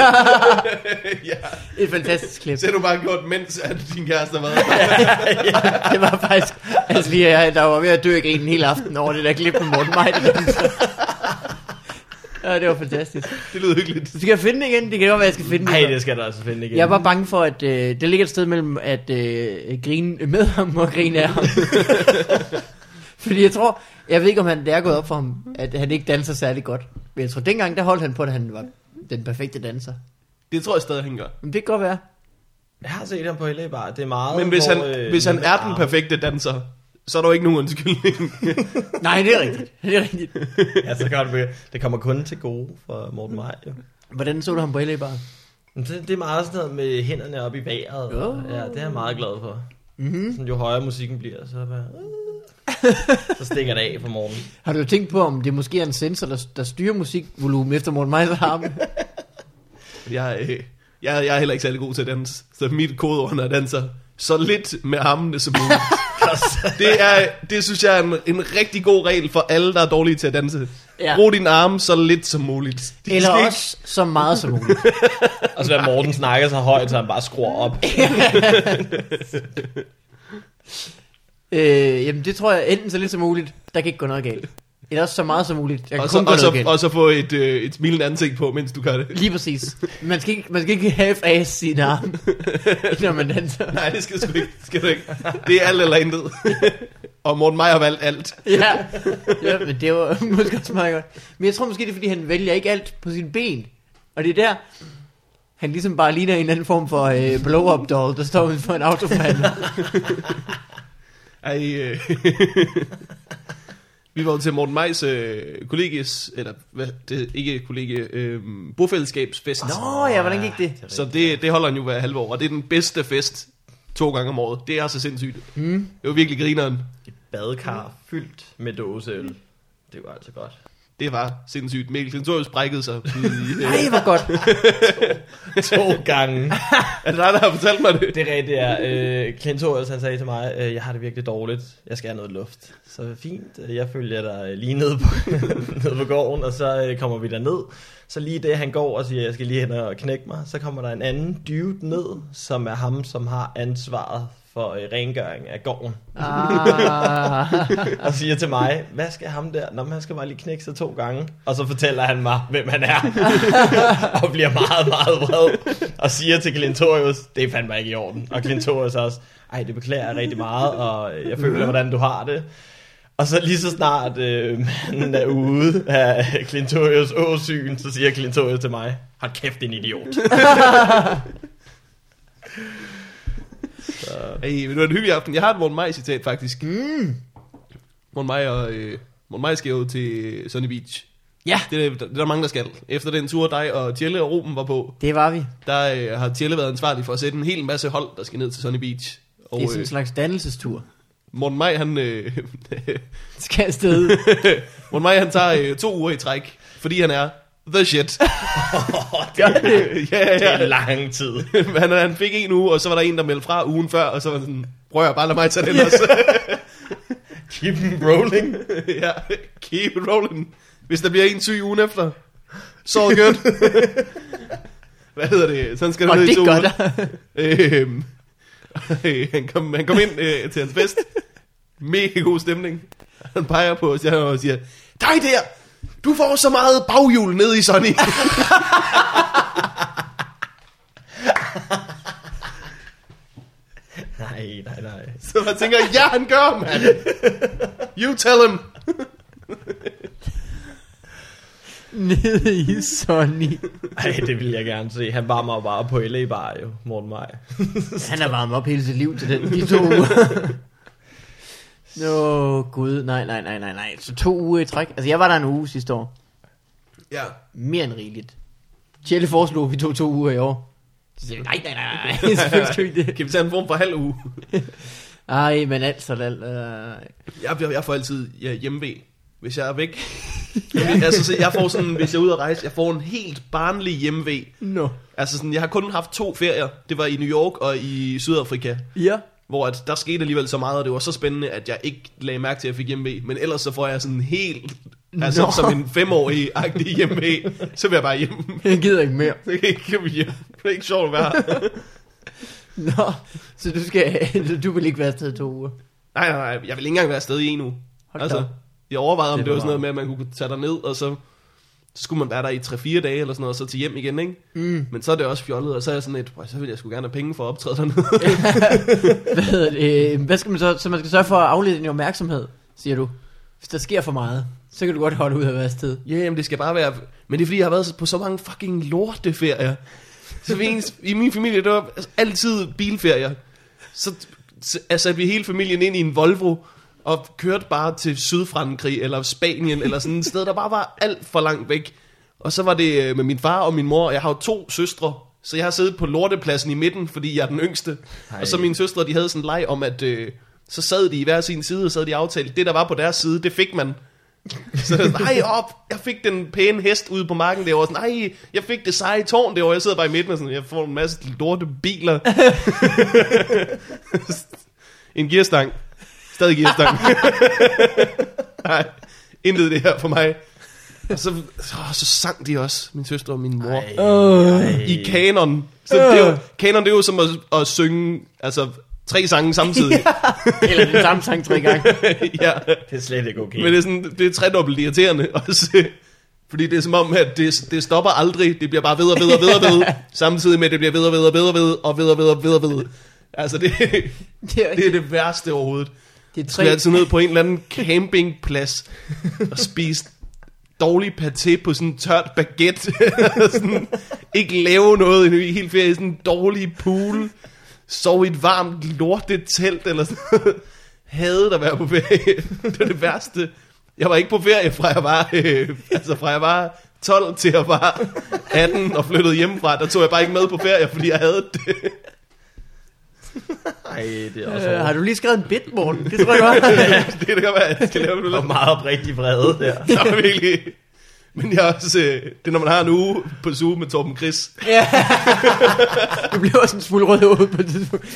ja. Et fantastisk klip. Så har du bare gjort, mens at din kæreste har været der. Det var faktisk, altså lige jeg, der var ved at dø af grinen hele aften over det der klip med Morten danser. Ja, det var fantastisk. Det lyder hyggeligt. Så skal jeg finde det igen? Det kan godt være, jeg skal finde det. Nej, det skal du altså finde igen. Jeg var bange for, at øh, det ligger et sted mellem at øh, grine med ham og grine af ham. Fordi jeg tror, jeg ved ikke om han, det er gået op for ham, at han ikke danser særlig godt. Men jeg tror, dengang der holdt han på, at han var den perfekte danser. Det tror jeg stadig, han gør. Men det kan godt være. Jeg har set ham på LA Bar. Det er meget... Men hvis hvor, han, øh, hvis han er den arme. perfekte danser, så er der jo ikke nogen undskyldning. Nej, det er rigtigt. Det er rigtigt. Ja, så kan det, det kommer kun til gode for Morten Maj. Jo. Hvordan så du ham på LA Bar? Det, det er meget sådan noget med hænderne op i vejret. Og Ja, det er jeg meget glad for. Mm-hmm. Sådan, jo højere musikken bliver, så, bare, så stikker det af for morgen. Har du tænkt på, om det måske er en sensor, der, der styrer musikvolumen efter Morten Meiser arme? jeg, øh, jeg, jeg er heller ikke særlig god til at danse, så mit kodeord, når jeg danser, så lidt med armene som muligt. det, er, det synes jeg er en, en rigtig god regel for alle, der er dårlige til at danse. Ja. Brug dine arme så lidt som muligt. De Eller skal også så meget som muligt. Og så er Morten snakker så højt, så han bare skruer op. Øh, jamen det tror jeg enten så lidt som muligt, der kan ikke gå noget galt. Eller også så meget som muligt, kan og, så, og, så, og så få et, øh, et smilende ansigt på, mens du gør det. Lige præcis. Man skal ikke, man skal ikke have ass sine arme, når man danser. Nej, det skal du ikke. Det skal du ikke. Det er alt eller intet. og Morten Meier har valgt alt. Ja, ja, men det var måske også meget godt. Men jeg tror måske, det er, fordi han vælger ikke alt på sine ben. Og det er der, han ligesom bare ligner en eller anden form for øh, blow-up doll, der står uden for en autoforhandler. Ej, øh. Vi var jo til Morten Majs øh, kollegies, eller hvad, det er ikke kollegie, øh, bofællesskabsfest. Nå ja, hvordan gik det? Så det, det holder han jo hver halve år, og det er den bedste fest to gange om året. Det er så sindssygt. Hmm. Det var virkelig grineren. Et badekar fyldt med dåseøl. Det var altså godt. Det var sindssygt. Mikkel Klintorius brækkede sig. ude i, øh, Ej, hvor godt. To gange. er det dig, der har fortalt mig det? Det er rigtigt, ja. Øh, Clintorius, han sagde til mig, øh, jeg har det virkelig dårligt. Jeg skal have noget luft. Så fint, øh, jeg følger dig lige ned på, ned på gården, og så øh, kommer vi der ned. Så lige det, han går og siger, jeg skal lige hen og knække mig, så kommer der en anden dude ned, som er ham, som har ansvaret for øh, rengøring af gården. Ah. Og siger til mig, hvad skal ham der? Nå, men han skal bare lige knække sig to gange. Og så fortæller han mig, hvem han er. og bliver meget, meget vred. Og siger til Clintorius, det er fandme ikke i orden. Og Clintorius også, ej, det beklager jeg rigtig meget, og jeg føler, hvordan du har det. Og så lige så snart øh, manden er ude af Clintorius åsyn, så siger Clintorius til mig, hold kæft, din idiot. Ej, men det var en hyggelig aften. Jeg har et Morten Maj citat faktisk. Mm. Morten Maj og øh, Morten Maj skal jo til Sunny Beach. Ja, Det er, det er der mange, der skal. Efter den tur, dig og Tjelle og Ruben var på, det var vi. der øh, har Tjelle været ansvarlig for at sætte en hel masse hold, der skal ned til Sunny Beach. Og Det er sådan en øh, slags dannelsestur. Morten Maj, han, øh, Skal afsted. Morten Maj, han tager øh, to uger i træk, fordi han er the shit. Gør det. ja, Det er ja. lang tid. han, han fik en uge, og så var der en, der meldte fra ugen før, og så var sådan, prøv at bare lade mig tage den også. Keep them rolling. ja, keep it rolling. Hvis der bliver en syg ugen efter, så det godt. Hvad hedder det? Sådan skal det Og ned i det to gør der. Øhm, øh, han, kom, han kom ind øh, til hans fest. Mega god stemning. Han peger på os og siger, dig der, Du får så meget baghjul ned i Sonny. Nej, nej, nej. Så man tænker, ja, han gør, mand. You tell him. Nede i Sonny. Ej, det vil jeg gerne se. Han varmer bare på LA Bar jo, Morten Maj. Han har varmet op hele sit liv til den, de to uger. Nå, gud, nej, nej, nej, nej, nej. Så to uger i træk. Altså, jeg var der en uge sidste år. Ja. Mere end rigeligt. Tjelle foreslog, at vi tog to uger i år. Så siger vi, nej, nej, nej, nej, selvfølgelig skal vi det. Kan vi tage en form for halv uge? Ej, men altså, alt, øh, Jeg, jeg, jeg får altid ja, hjemmevæg, hvis jeg er væk. altså, så jeg får sådan, hvis jeg er ude at rejse, jeg får en helt barnlig hjemmevæg. Nå. Altså sådan, jeg har kun haft to ferier. Det var i New York og i Sydafrika. Ja. Hvor at der skete alligevel så meget, og det var så spændende, at jeg ikke lagde mærke til, at jeg fik hjemmevæg. Men ellers så får jeg sådan helt, altså Nå. som en femårig-agtig hjemmevæg, så vil jeg bare hjem. Jeg gider ikke mere. Det er ikke. Det er ikke sjovt at være. Nå, så du skal, du vil ikke være afsted i to uger. Nej, nej, nej, jeg vil ikke engang være afsted i en uge. Hold Altså, op. jeg overvejede, om Det det, var sådan noget med, at man kunne tage ned og så, så skulle man være der i 3-4 dage eller sådan noget, og så til hjem igen, ikke? Mm. Men så er det også fjollet, og så er jeg sådan lidt, "Prøv, så vil jeg sgu gerne have penge for at optræde dernede. Hvad, det? Øh, hvad skal man så, så man skal sørge for at aflede din opmærksomhed, siger du. Hvis der sker for meget, så kan du godt holde ud af være afsted. Ja, jamen det skal bare være... Men det er fordi, jeg har været på så mange fucking lorteferier. Så ens, i min familie, det var altid bilferier. Så så satte vi hele familien ind i en Volvo, og kørte bare til Sydfrankrig, eller Spanien, eller sådan et sted, der bare var alt for langt væk. Og så var det øh, med min far og min mor, og jeg har jo to søstre, så jeg har siddet på lortepladsen i midten, fordi jeg er den yngste. Ej. Og så mine søstre, de havde sådan en leg om, at øh, så sad de i hver sin side, og så havde de aftalt, det der var på deres side, det fik man. Så jeg sådan, ej op, jeg fik den pæne hest ude på marken derovre. Sådan, ej, jeg fik det seje tårn derovre. Jeg sidder bare i midten og sådan, jeg får en masse lorte biler. en gearstang. Stadig gearstang. Nej, intet det her for mig. Og så, så, så sang de også, min søster og min mor. Ej, ej. I kanon. Så det er jo, kanon det er jo som at, at synge altså, tre sange samtidig. Eller den samme sang tre gange. ja. Det er slet ikke okay. Men det er, sådan, det er tredobbelt irriterende også. Fordi det er som om, at det, det stopper aldrig. Det bliver bare ved og ved og ved og ved. Samtidig med, at det bliver ved og ved og ved og ved og ved og ved og ved og ved. Altså, det, Det er, det er det værste overhovedet. Det er tre, altid ned på en eller anden campingplads og spise dårlig paté på sådan en tørt baguette. sådan, ikke lave noget i en hel ferie i sådan en dårlig pool. Sove i et varmt lortet telt eller sådan noget. Havde at være på ferie. det var det værste. Jeg var ikke på ferie fra jeg var, øh, altså fra jeg var 12 til jeg var 18 og flyttede hjemmefra. Der tog jeg bare ikke med på ferie, fordi jeg havde det. Ej, det er også øh, har du lige skrevet en bit, Morten? Det tror jeg godt. det kan være, jeg skal lave noget. Og meget oprigtig vrede der. Nå, virkelig. Men jeg er også, øh, det er når man har en uge på Zoom med Torben Chris. ja. Du bliver også en smule rød i hovedet på det tidspunkt.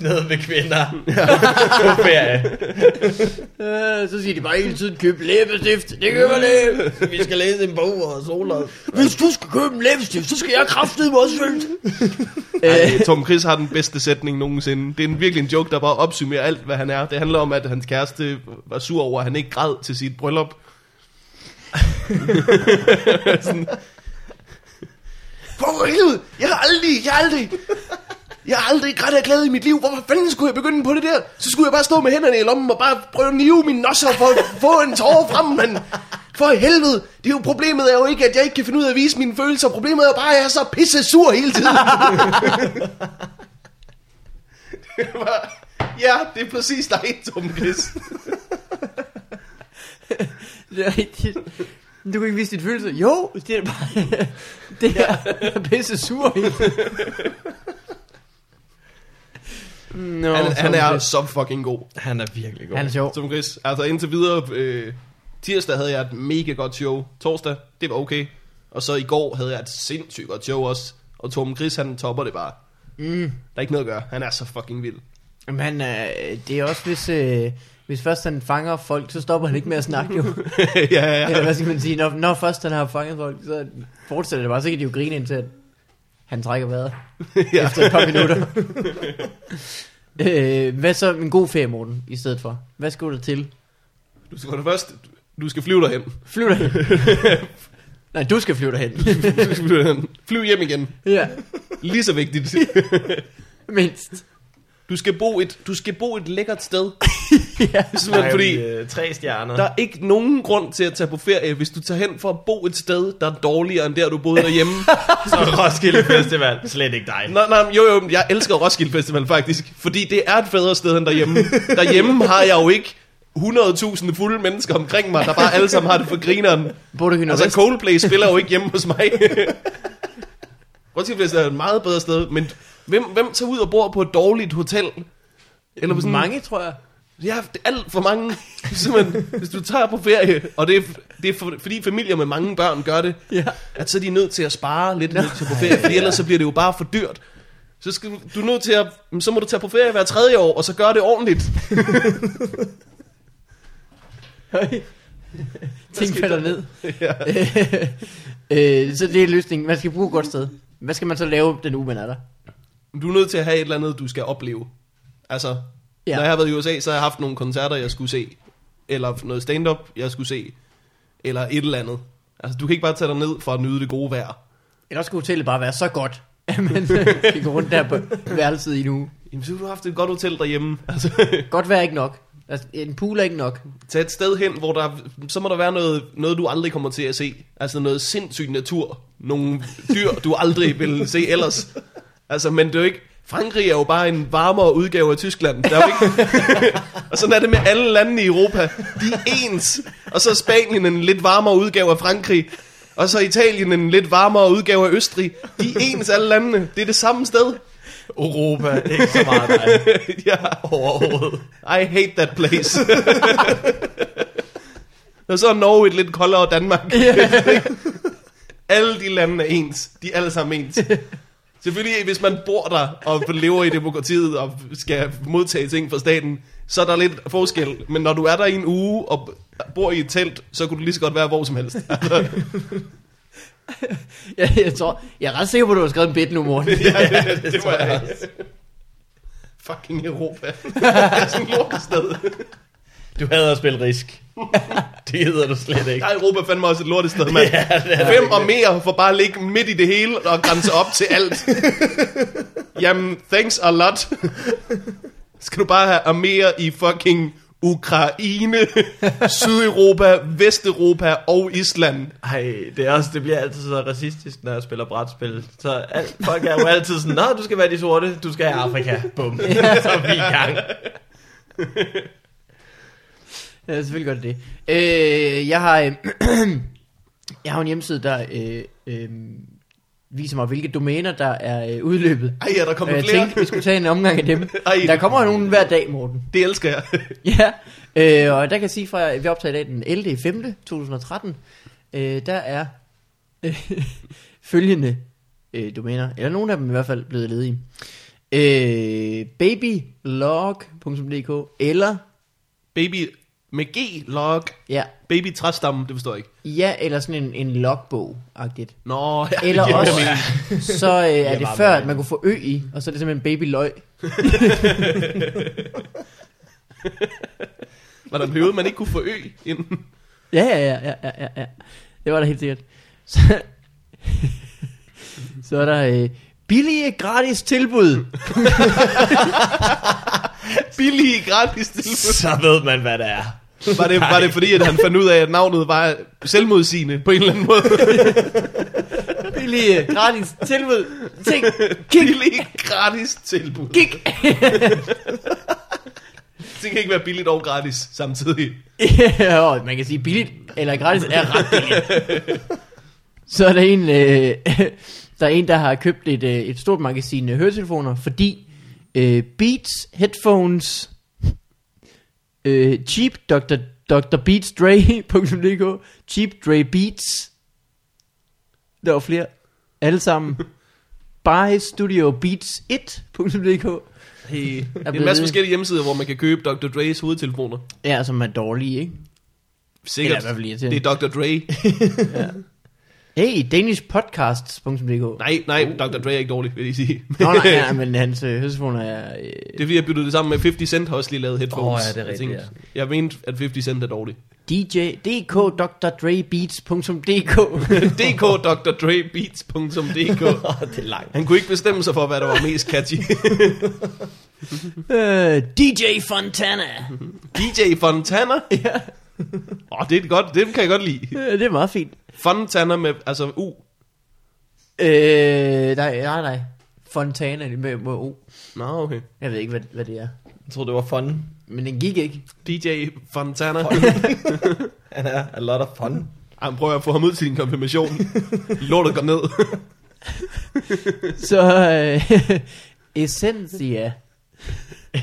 Nede med kvinder. på ferie. Øh, så siger de bare hele tiden, køb læbestift. Det gør man det. Vi skal læse en bog og sole os. Hvis du skal købe en læbestift, så skal jeg kraftedeme mig også følge. Ej, Torben Chris har den bedste sætning nogensinde. Det er en, virkelig en joke, der bare opsummerer alt, hvad han er. Det handler om, at hans kæreste var sur over, at han ikke græd til sit bryllup. Sådan. For helvede, jeg har aldrig, jeg har aldrig, jeg har aldrig grædt af glæde i mit liv. Hvorfor fanden skulle jeg begynde på det der? Så skulle jeg bare stå med hænderne i lommen og bare prøve at nive mine nosser for at få en tårer frem, men for helvede. Det er jo problemet er jo ikke, at jeg ikke kan finde ud af at vise mine følelser. Problemet er bare, at jeg er så pisse sur hele tiden. Det var- ja, det er præcis dig, Tom Chris. Det er rigtigt. Men Du kan ikke vise dit følelse. Jo, det er bare... det her er pisse sur i. Nå, Han, han er Chris. så fucking god. Han er virkelig god. Han er sjov. Tom Chris. Altså indtil videre, øh, tirsdag havde jeg et mega godt show. Torsdag, det var okay. Og så i går havde jeg et sindssygt godt show også. Og Tom Chris, han topper det bare. Mm. Der er ikke noget at gøre. Han er så fucking vild. Men er, det er også, hvis, øh, hvis først han fanger folk, så stopper han ikke med at snakke jo. ja, ja, Eller ja. hvad skal man sige, når, når først han har fanget folk, så fortsætter det bare, så kan de jo grine indtil, at han trækker vejret ja. efter et par minutter. øh, hvad så en god ferie, Morten, i stedet for? Hvad skulle der til? Du skal første, Du skal flyve derhen. Flyv derhen. Nej, du skal flyve derhen. Du skal flyve derhen. Flyv hjem igen. ja, Lige så vigtigt. mindst. Du skal bo et, du skal bo et lækkert sted. ja. Simpelthen fordi, øh, tre stjerner. der er ikke nogen grund til at tage på ferie, hvis du tager hen for at bo et sted, der er dårligere end der, du boede derhjemme. Så er Roskilde Festival. Slet ikke dig. nej, nej, jo, jo, jeg elsker Roskilde Festival faktisk, fordi det er et federe sted end derhjemme. Derhjemme har jeg jo ikke 100.000 fulde mennesker omkring mig, der bare alle sammen har det for grineren. Bor du i Altså? Coldplay spiller jo ikke hjemme hos mig. Roskilde Festival er et meget bedre sted, men hvem, hvem tager ud og bor på et dårligt hotel? Eller på sådan, Mange, tror jeg. Ja, det er alt for mange. Simpelthen, hvis du tager på ferie, og det er, det er for, fordi familier med mange børn gør det, Ja. at så er de nødt til at spare lidt til på ferie, fordi ellers så bliver det jo bare for dyrt. Så skal du, du er nødt til at, så må du tage på ferie hver tredje år, og så gøre det ordentligt. Ting falder der? ned. ja. øh, så det er løsningen. Man skal bruge et godt sted. Hvad skal man så lave den uge, man er der? Du er nødt til at have et eller andet, du skal opleve. Altså, Ja. når jeg har været i USA, så har jeg haft nogle koncerter, jeg skulle se. Eller noget stand-up, jeg skulle se. Eller et eller andet. Altså, du kan ikke bare tage dig ned for at nyde det gode vejr. Eller skal hotellet bare være så godt, at man kan gå rundt der på værelset i en uge. Jamen, så har du haft et godt hotel derhjemme. Altså, Godt vejr ikke nok. Altså, en pool er ikke nok. Tag et sted hen, hvor der, så må der være noget, noget, du aldrig kommer til at se. Altså noget sindssyg natur. Nogle dyr, du aldrig vil se ellers. Altså, men det er jo ikke... Frankrig er jo bare en varmere udgave af Tyskland. Der er jo ikke... og sådan er det med alle lande i Europa. De er ens. Og så er Spanien en lidt varmere udgave af Frankrig. Og så er Italien en lidt varmere udgave af Østrig. De er ens alle landene. Det er det samme sted. Europa, ikke så meget dig ja. overhovedet. I hate that place. og så er Norge et lidt koldere Danmark. alle de lande er ens. De er alle sammen ens. Selvfølgelig, hvis man bor der og lever i demokratiet og skal modtage ting fra staten, så er der lidt forskel. Men når du er der i en uge og bor i et telt, så kunne du lige så godt være hvor som helst. Jeg, jeg, tror, jeg er ret sikker på, at du har skrevet en bit nu, morgen. ja, det, det, det må jeg Fucking Europa. det er sådan et lortested. Du hader at spille risk. Det hedder du slet ikke. Der er Europa fandme også et lortested, mand. Ja, Fem og mere for bare at ligge midt i det hele og grænse op til alt. Jamen, thanks a lot. Skal du bare have mere i fucking Ukraine, Sydeuropa, Vesteuropa og Island. Ej, det, er også, det bliver altid så racistisk, når jeg spiller brætspil. Så alt, folk er jo altid sådan, Nå, du skal være de sorte, du skal have Afrika. Bum. Så er vi i gang. Ja, selvfølgelig godt det. Øh, jeg har, øh, jeg har en hjemmeside, der øh, øh, viser mig, hvilke domæner, der er øh, udløbet. Ej, ja, der kommer jeg flere. tænkte, vi skulle tage en omgang af dem. Ej. Der kommer nogen hver dag, Morten. Det elsker jeg. Ja, øh, og der kan jeg sige fra, at vi optager i dag den 11. 5. 2013. Øh, der er øh, følgende øh, domæner, eller nogle af dem i hvert fald blevet ledige. Øh, babylog.dk eller, Baby med G-log. ja, Baby træstamme, det forstår jeg ikke. ja, eller sådan en, en logbog-agtigt. Nå, ja, Eller giver også, så øh, er det meget før, at man kunne få ø i, og så er det simpelthen babyløg. Var der en periode, man ikke kunne få ø inden? Ja, ja, ja, ja, ja, ja, ja. Det var der helt sikkert. Så, så er der øh, billige gratis tilbud. Billige gratis tilbud. Så ved man, hvad det er. Var det, var det fordi, at han fandt ud af, at navnet var selvmodsigende på en eller anden måde? Billige gratis tilbud. Ting. Kig. Billige gratis tilbud. Kig. Det kan ikke være billigt og gratis samtidig. ja, man kan sige billigt eller gratis er ret billigt. Så er der en, øh, der er en, der har købt et, øh, et stort magasin øh, høretelefoner, fordi øh, Beats headphones, øh, cheap Dr. Dr. Beats Dre.dk, cheap Dre Beats, der var flere, alle sammen, buy Studio Beats 1.dk, Hey. Det er en masse forskellige hjemmesider, hvor man kan købe Dr. Dre's hovedtelefoner. ja, som er dårlige, ikke? Sikkert. Eller i hvert fald irriterende. Det er Dr. Dre. Hey, danishpodcasts.dk Nej, nej, Dr. Dre er ikke dårlig, vil jeg sige. Nå nej, ja, men hans øh, høretelefoner er... Øh, Det er fordi, jeg byttede det sammen med 50 Cent har også lige lavet headphones. Åh, ja, det er Jeg rigtigt, tænkte- Jeg mente, at 50 Cent er dårlig. DJ, dk.drdrebeats.dk dk.drdrebeats.dk Åh, det er langt. Han kunne ikke bestemme sig for, hvad der var mest catchy. øh, DJ Fontana. DJ Fontana. ja, Åh, oh, det er godt. Det kan jeg godt lide. øh, det er meget fint. Fontana med, altså U. Øh, nej, nej, nej. Fontana med, med O. Nå, okay. Jeg ved ikke, hvad, hvad det er. Jeg troede, det var fun. Men den gik ikke. DJ Fontana. Han er a lot of fun. Han prøver at få ham ud til din konfirmation. Lortet går ned. Så øh, Essentia. Uh,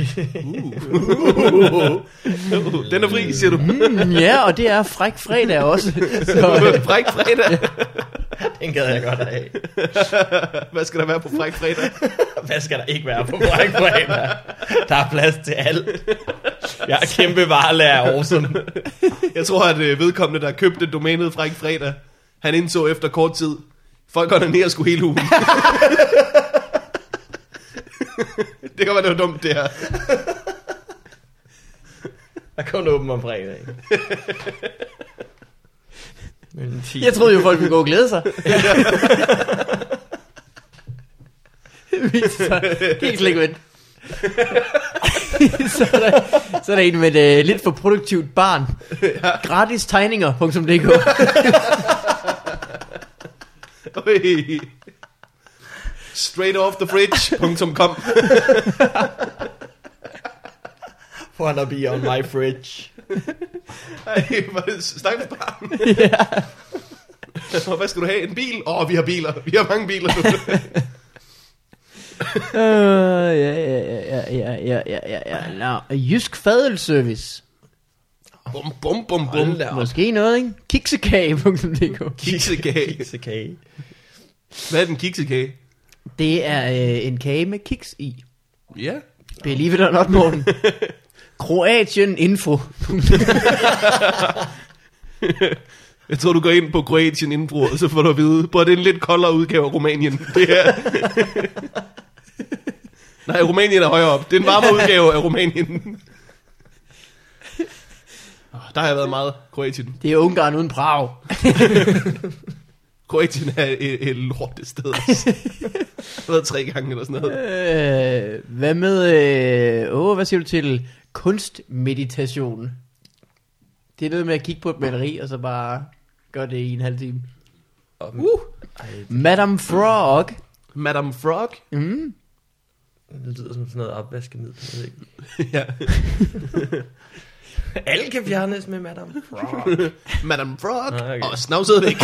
Den er fri, siger du. Mm, ja, og det er fræk fredag også. Så, Fræk fredag. Den gad jeg godt have. Hvad skal der være på fræk fredag? Hvad skal der ikke være på Black Friday? Der er plads til alt. Jeg er kæmpe varelærer af awesome. Jeg tror, at øh, vedkommende, der købte domænet fræk fredag, han indså efter kort tid, folk går ned og skulle hele ugen. det kan være, det var dumt, det her. Der kun åben om fredag. Men 10. jeg troede jo, folk ville gå og glæde sig. Det viser sig helt slet ikke vent. så, er der, så er der en med et uh, lidt for produktivt barn. Gratis tegninger.dk Ui. Straight off the fridge.com Wanna be on my fridge. Ej, hvor er det stakkels barn. Og hvad skal du have? En bil? Åh, oh, vi har biler. Vi har mange biler nu. Uh, ja, ja, ja, ja, ja, ja, ja, ja. Nå, Jysk Fadelservice. bum, bum, bum, bum. Måske noget, ikke? Kiksekage.dk Kiksekage. Kiksekage. Hvad er den kiksekage? Det er øh, en kage med kiks i. Ja. Believe it or not, Morten. Kroatien Info. Jeg tror, du går ind på Kroatien Info, og så får du at vide, på det er en lidt koldere udgave af Rumænien. Det er... Nej, Rumænien er højere op. Det er en varmere udgave af Rumænien. Der har jeg været meget Kroatien. Det er Ungarn uden Prag. Kroatien er et, et lortet sted. altså. Jeg har været tre gange eller sådan noget. Øh, hvad med, øh, åh, hvad siger du til kunstmeditation? Det er noget med at kigge på et maleri, og så bare gøre det i en halv time. Uh. Ej, Madame Frog. Madame Frog. Mm. det lyder som sådan noget opvaskemiddel. Jeg ved ikke. ja. Alle kan fjernes med Madame Frog. Madame Frog. Ah, okay. Og snavset væk.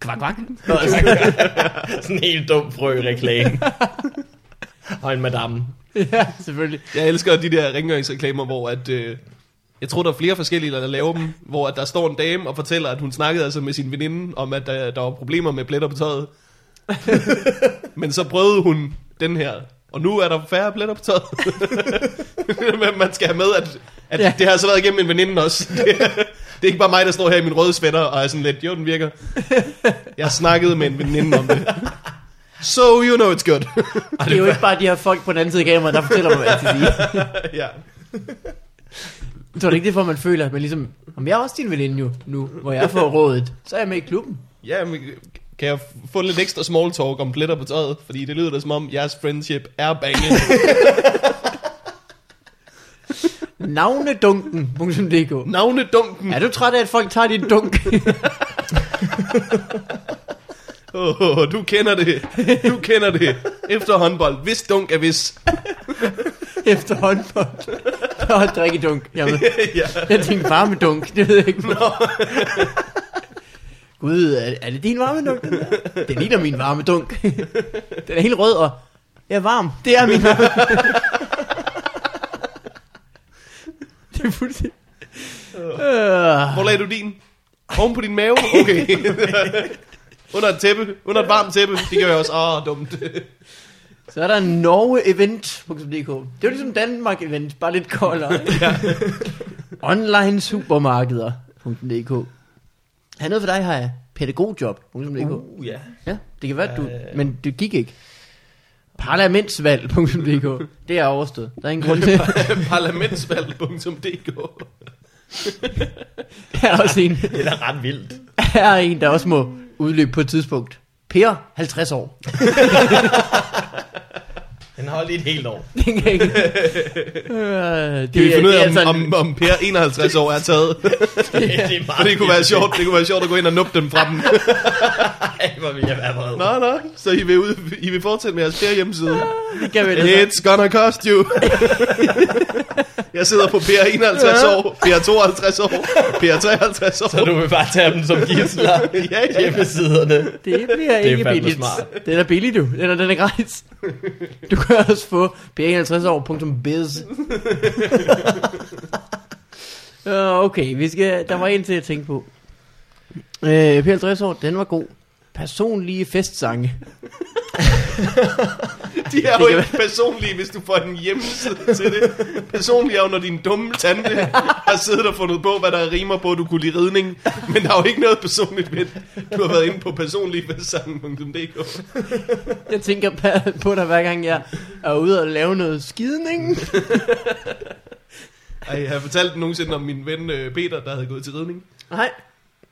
Kvak, kvak. sådan en helt dum frø-reklame. Og en madame. ja, selvfølgelig. Jeg elsker de der rengøringsreklamer, hvor at... Øh, jeg tror, der er flere forskellige, der laver dem, hvor at der står en dame og fortæller, at hun snakkede altså med sin veninde om, at der, der var problemer med pletter på tøjet. Men så prøvede hun den her, og nu er der færre pletter på tøjet. Men man skal have med, at, at Ja. det har så været igennem en veninde også. Det, er- det er ikke bare mig, der står her i min røde sweater og er sådan lidt, jo, den virker. Jeg har snakket med en veninde om det. So you know it's good. Det er jo ikke bare de her folk på den anden side af kameraet, der fortæller mig, hvad jeg skal sige. ja. Jeg tror det ikke, det er for, man føler, man ligesom, om jeg er også din veninde jo, nu, hvor jeg får rådet, så er jeg med i klubben. Ja, men kan jeg få lidt ekstra small talk om pletter på tøjet? Fordi det lyder da som om, jeres friendship er banging. Navnedunken.dk Navnedunken. Er du træt af, at folk tager din dunk? Oh, du kender det. Du kender det. Efter håndbold. Hvis dunk er hvis. efter håndbold? Og drikkedunk. Jamen, ja. jeg tænkte varmedunk, det ved jeg ikke. Gud, er, er det din varmedunk? Den, der? det ligner min varmedunk. Den er helt rød og jeg er varm. Det er min varme. Det er fuldstændig... Øh, Hvor lagde du din? Oven på din mave? Okay. Under et tæppe. Under et varmt tæppe. Det gør jeg også. Åh, oh, dumt. så er der norgeevent.dk. Det er jo ligesom Danmark Event, bare lidt koldere. ja. Online supermarkeder.dk. Har jeg noget for dig, har jeg. Pædagogjob.dk. Uh, ja. Ja, det kan være, at du... Øh. Men det gik ikke. Parlamentsvalg.dk. Det er overstået. Der er ingen grund til. Parlamentsvalg.dk Der er også en, Det er da ret vildt. der er en, der også må udløbe på et tidspunkt. Per, 50 år. Den holdt i et helt år. Det kan ikke. Øh, det, Kan vi er- finde ud det er af, om, om, om Per 51 år er taget? Det, det er meget For det kunne være sjovt, det kunne være sjovt at gå ind og nuppe dem fra dem. Ej, hvor vil jeg være vred. Nå, nå, så I vil, ud, I vil fortsætte med jeres Per hjemmeside. Det kan vi altså. It's gonna cost you. Jeg sidder på Per 51 år, Per 52 år, Per 53 år. Så du vil bare tage dem som gidsler Ja, ja. hjemmesiderne. Det bliver er ikke billigt. smart. Den er billig, du. Den er, den er gratis. Du kan også få p51år.biz. Øh, okay, vi skal, der var en til at tænke på. Øh, P50 år, den var god. Personlige festsange. De er jo ikke personlige, hvis du får en hjemmeside til det. Personlige er jo, når din dumme tante har siddet og fundet på, hvad der rimer på, at du kunne lide ridning. Men der er jo ikke noget personligt ved. Du har været inde på personligefestsangen.dk. Jeg tænker på- på dig hver gang jeg er ude og lave noget skidning. Ej, jeg har fortalt nogensinde om min ven øh, Peter, der havde gået til ridning. Nej.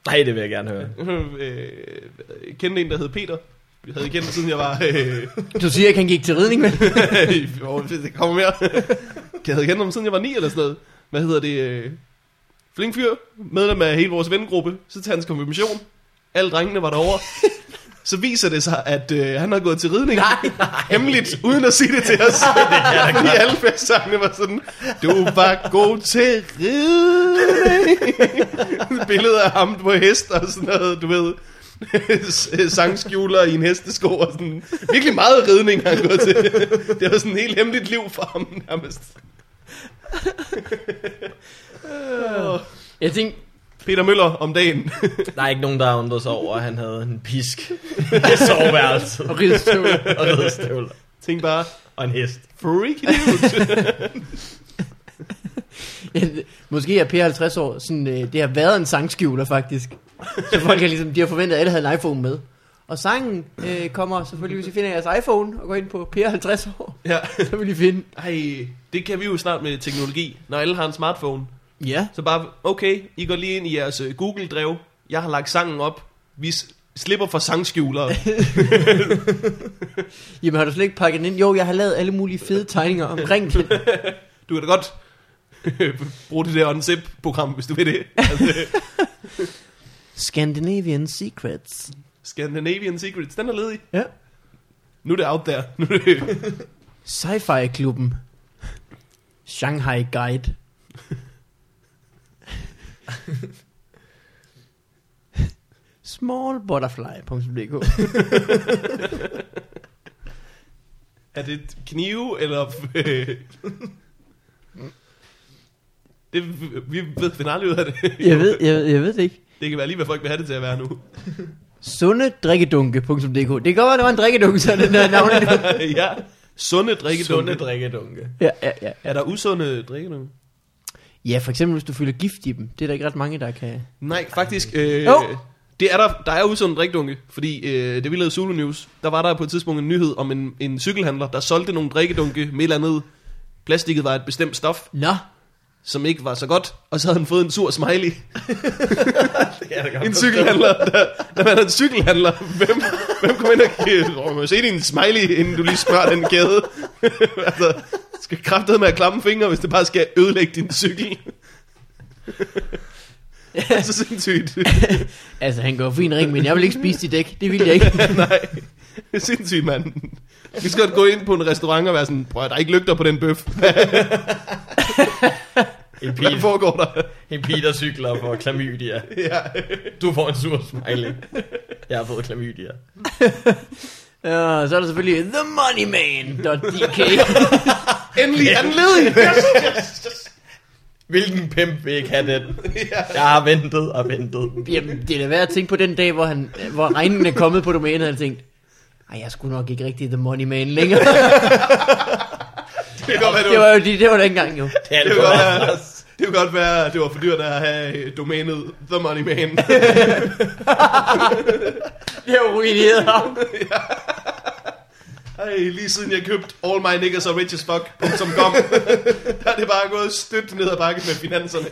Nej, det vil jeg gerne høre. Øh, jeg kendte en, der hed Peter. Jeg havde kendt, siden jeg var... Øh, Du siger ikke, han gik til ridning, men... Jo, det kommer mere. Jeg havde kendt ham siden jeg var 9 eller sådan noget. Hvad hedder det? øh, Flink fyr, medlem af hele vores vennegruppe. Så til hans konfirmation. Alle drengene var derovre. Så viser det sig, at øh, han har gået til ridning. Nej, Hemmeligt, uden at sige det til os. Fordi alle festsangene var sådan, du var god til ridning. Billeder af ham på hest og sådan noget, du ved. sangskjuler i en hestesko og sådan. Virkelig meget ridning har han gået til. Det var sådan et helt hemmeligt liv for ham nærmest. Jeg tænkte, Peter Møller om dagen. Der er ikke nogen, der har undret sig over, at han havde en pisk i soveværelset. og ridestøvler. og ridestøvler. Tænk bare, Og en hest. freak it out. Ja, Måske er Per 50 år sådan, øh, det har været en sangskjuler faktisk. Så folk har ligesom, de har forventet, at alle havde en iPhone med. Og sangen øh, kommer selvfølgelig, hvis I finder jeres iPhone og går ind på Per 50 år, ja. så vil I finde. Ej, det kan vi jo snart med teknologi. Når alle har en smartphone, Ja. så bare, okay, I går lige ind i jeres øh, Google-drev. Jeg har lagt sangen op. Vi slipper for sangskjulere. Jamen har du slet ikke pakket den ind? Jo, jeg har lavet alle mulige fede tegninger omkring den. Du kan da godt bruge det der unzip-program, hvis du vil det. Altså, Scandinavian Secrets. Scandinavian Secrets, den er ledig. Ja. Nu er det out there. Nu er det... Sci-fi klubben. Shanghai Guide. Smallbutterfly.dk Er det et knive, eller... det, vi ved, finder aldrig ud af det. Jeg ved, jeg, ved- jeg ved det ikke. Det kan være lige, hvad folk vil have det til at være nu. Sundedrikkedunke.dk Det kan godt være, det var en drikkedunke, så den der navn. ja, sunde drikkedunke. Sunde drikkedunke. ja, ja, ja. Er der usunde drikkedunke? Ja, for eksempel hvis du fylder gift i dem. Det er der ikke ret mange, der kan. Nej, faktisk. Øh, Jo. Det er der, der er usunde drikkedunke, fordi øh, det vi lavede Zulu News, der var der på et tidspunkt en nyhed om en, en cykelhandler, der solgte nogle drikkedunke med et eller andet. Plastikket var et bestemt stof, Nå, som ikke var så godt, og så havde han fået en sur smiley. Ja, En cykelhandler, der, der var en cykelhandler. Hvem, hvem kom ind og giver, se din smiley, inden du lige spørger den kæde? altså, skal kraftet med at klamme fingre, hvis det bare skal ødelægge din cykel. Det er så sindssygt. altså han går fin ring, men jeg vil ikke spise dit dæk. Det vil jeg ikke. Nej, det er sindssygt, mand. Vi skal godt gå ind på en restaurant og være sådan, prøv der er ikke lygter på den bøf. En, Hvad pige, foregår der? en pige, der cykler for klamydia. Ja. Du får en sur smiley. Jeg har fået klamydia. Ja, så er der selvfølgelig themoneyman.dk Endelig anledning. Hvilken pimp vil ikke have den? Jeg har ventet og ventet. Jamen, det er da værd at tænke på den dag, hvor, han, hvor regningen er kommet på domænet, og han tænkt, ej, jeg skulle nok ikke rigtig The Money Man længere. Det kan godt være, det var jo det, det var dengang jo. Det er Det det for godt være, det kan godt være, at det var for dyrt at have domænet The Money Man. Det har ruineret ham. Ej, lige siden jeg købte All My Niggas Are Rich As Fuck.com, der er det bare gået stødt ned ad bakke med finanserne.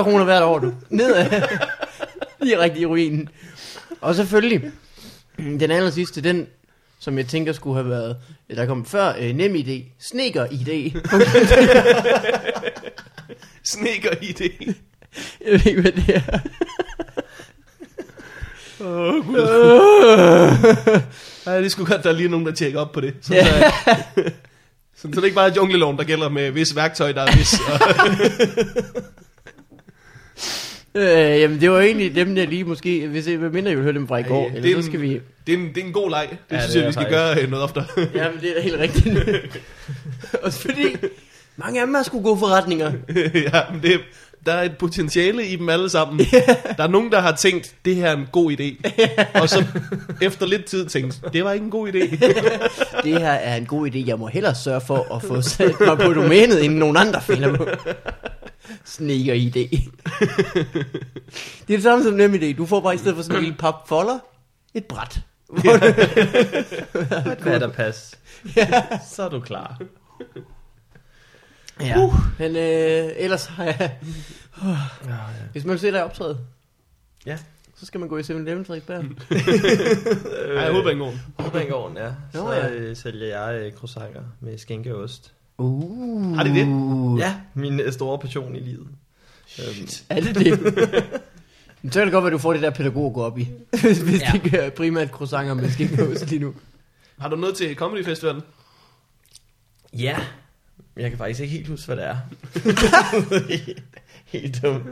35-40 kroner hvert år, du. Nedad. Lige rigtig i ruinen. Og selvfølgelig, den aller sidste, den, som jeg tænker skulle have været, der kom før, øh, nem idé, sneker idé. Sneker idé. Jeg ved ikke, hvad det er. Åh, oh, Gud. Ej, det skulle godt, der er lige nogen, der tjekker op på det. Så, Ja. så, så, så det er ikke bare jungleloven, der gælder med vis værktøj, der er vis. Og, Øh, jamen, det var egentlig dem, der lige måske, hvis jeg mindre, jeg vil høre dem fra i går, Ej, eller det er så en- skal vi... det, er en, det er en god leg. Det Ja, synes det jeg, vi skal faktisk. gøre øh, noget oftere. Ja, men det er da helt rigtigt. Også fordi, mange af dem har sgu gode forretninger. ja, men det, der er et potentiale i dem alle sammen. Der er nogen, der har tænkt, det her er en god idé. Og så efter lidt tid tænkt, det var ikke en god idé. Det her er en god idé. Jeg må hellere sørge for at få sat mig på domænet, inden nogen andre finder på. Sneaker idé. Det er det samme som nem idé. Du får bare i stedet for sådan en lille papfolder, et bræt. Hvor du- Hvad der pas. Så er du klar. ja. Men øh, ellers har jeg... Hvis man vil se dig optræde, Ja. så skal man gå i 7-Eleven Frederiksberg. Ej, jeg håber ikke. Hovedbanegården, ja. Nå, Så ja. øh, sælger jeg øh, croissanter med skænkeost. Uh. Har de det? Ja, min øh, store passion i livet. Øhm, Er det det? Men så kan det godt være, at du får det der pædagog at gå op i. hvis hvis Ja. det ikke primært croissanter med skinkeost lige nu. Har du noget til Comedy Festivalen? ja, jeg kan faktisk ikke helt huske, hvad det er. helt, helt dumt.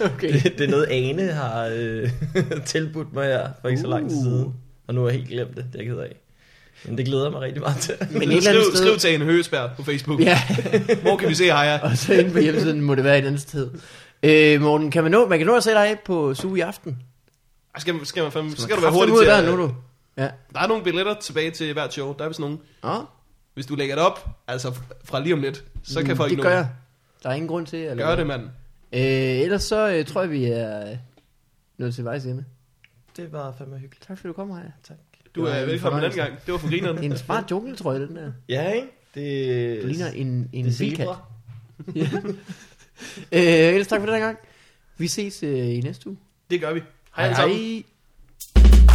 Okay. Det, det er noget, Ane har øh, tilbudt mig her for ikke så lang tid Uh. siden. Og nu har jeg helt glemt det, det er jeg ked af. Men det glæder jeg mig rigtig meget til. Men et skriv, sted... skriv til en Høgesberg på Facebook. Ja, Hvor kan vi se Haja? og så inde på hjemmesiden må det være et andet sted. Øh, Morten, kan man, nå, man kan nå at se dig på Suge i aften. Skal, skal, man fandme, Man skal du være hurtig ud til der at, nu, du. Ja. Der er nogle billetter tilbage til hvert show. Der er vist nogen. Nå, Hvis du lægger det op, altså fra lige om lidt, så kan folk Mm, det nå gør jeg. Der er ingen grund til. Eller Gør det, mand. Øh, ellers så øh, tror jeg, vi er øh, nået til vejs ende. Det var fandme hyggeligt. Tak fordi du kom her. Tak. Du er en velkommen en anden gang. Det var for grineren. Det er en smart jungle, tror jeg, den der. Ja, ikke? Det, Du ligner en, en det. Ja. øh, ellers tak for den her gang. Vi ses øh, i næste uge. Det gør vi. Hej, hej. hej.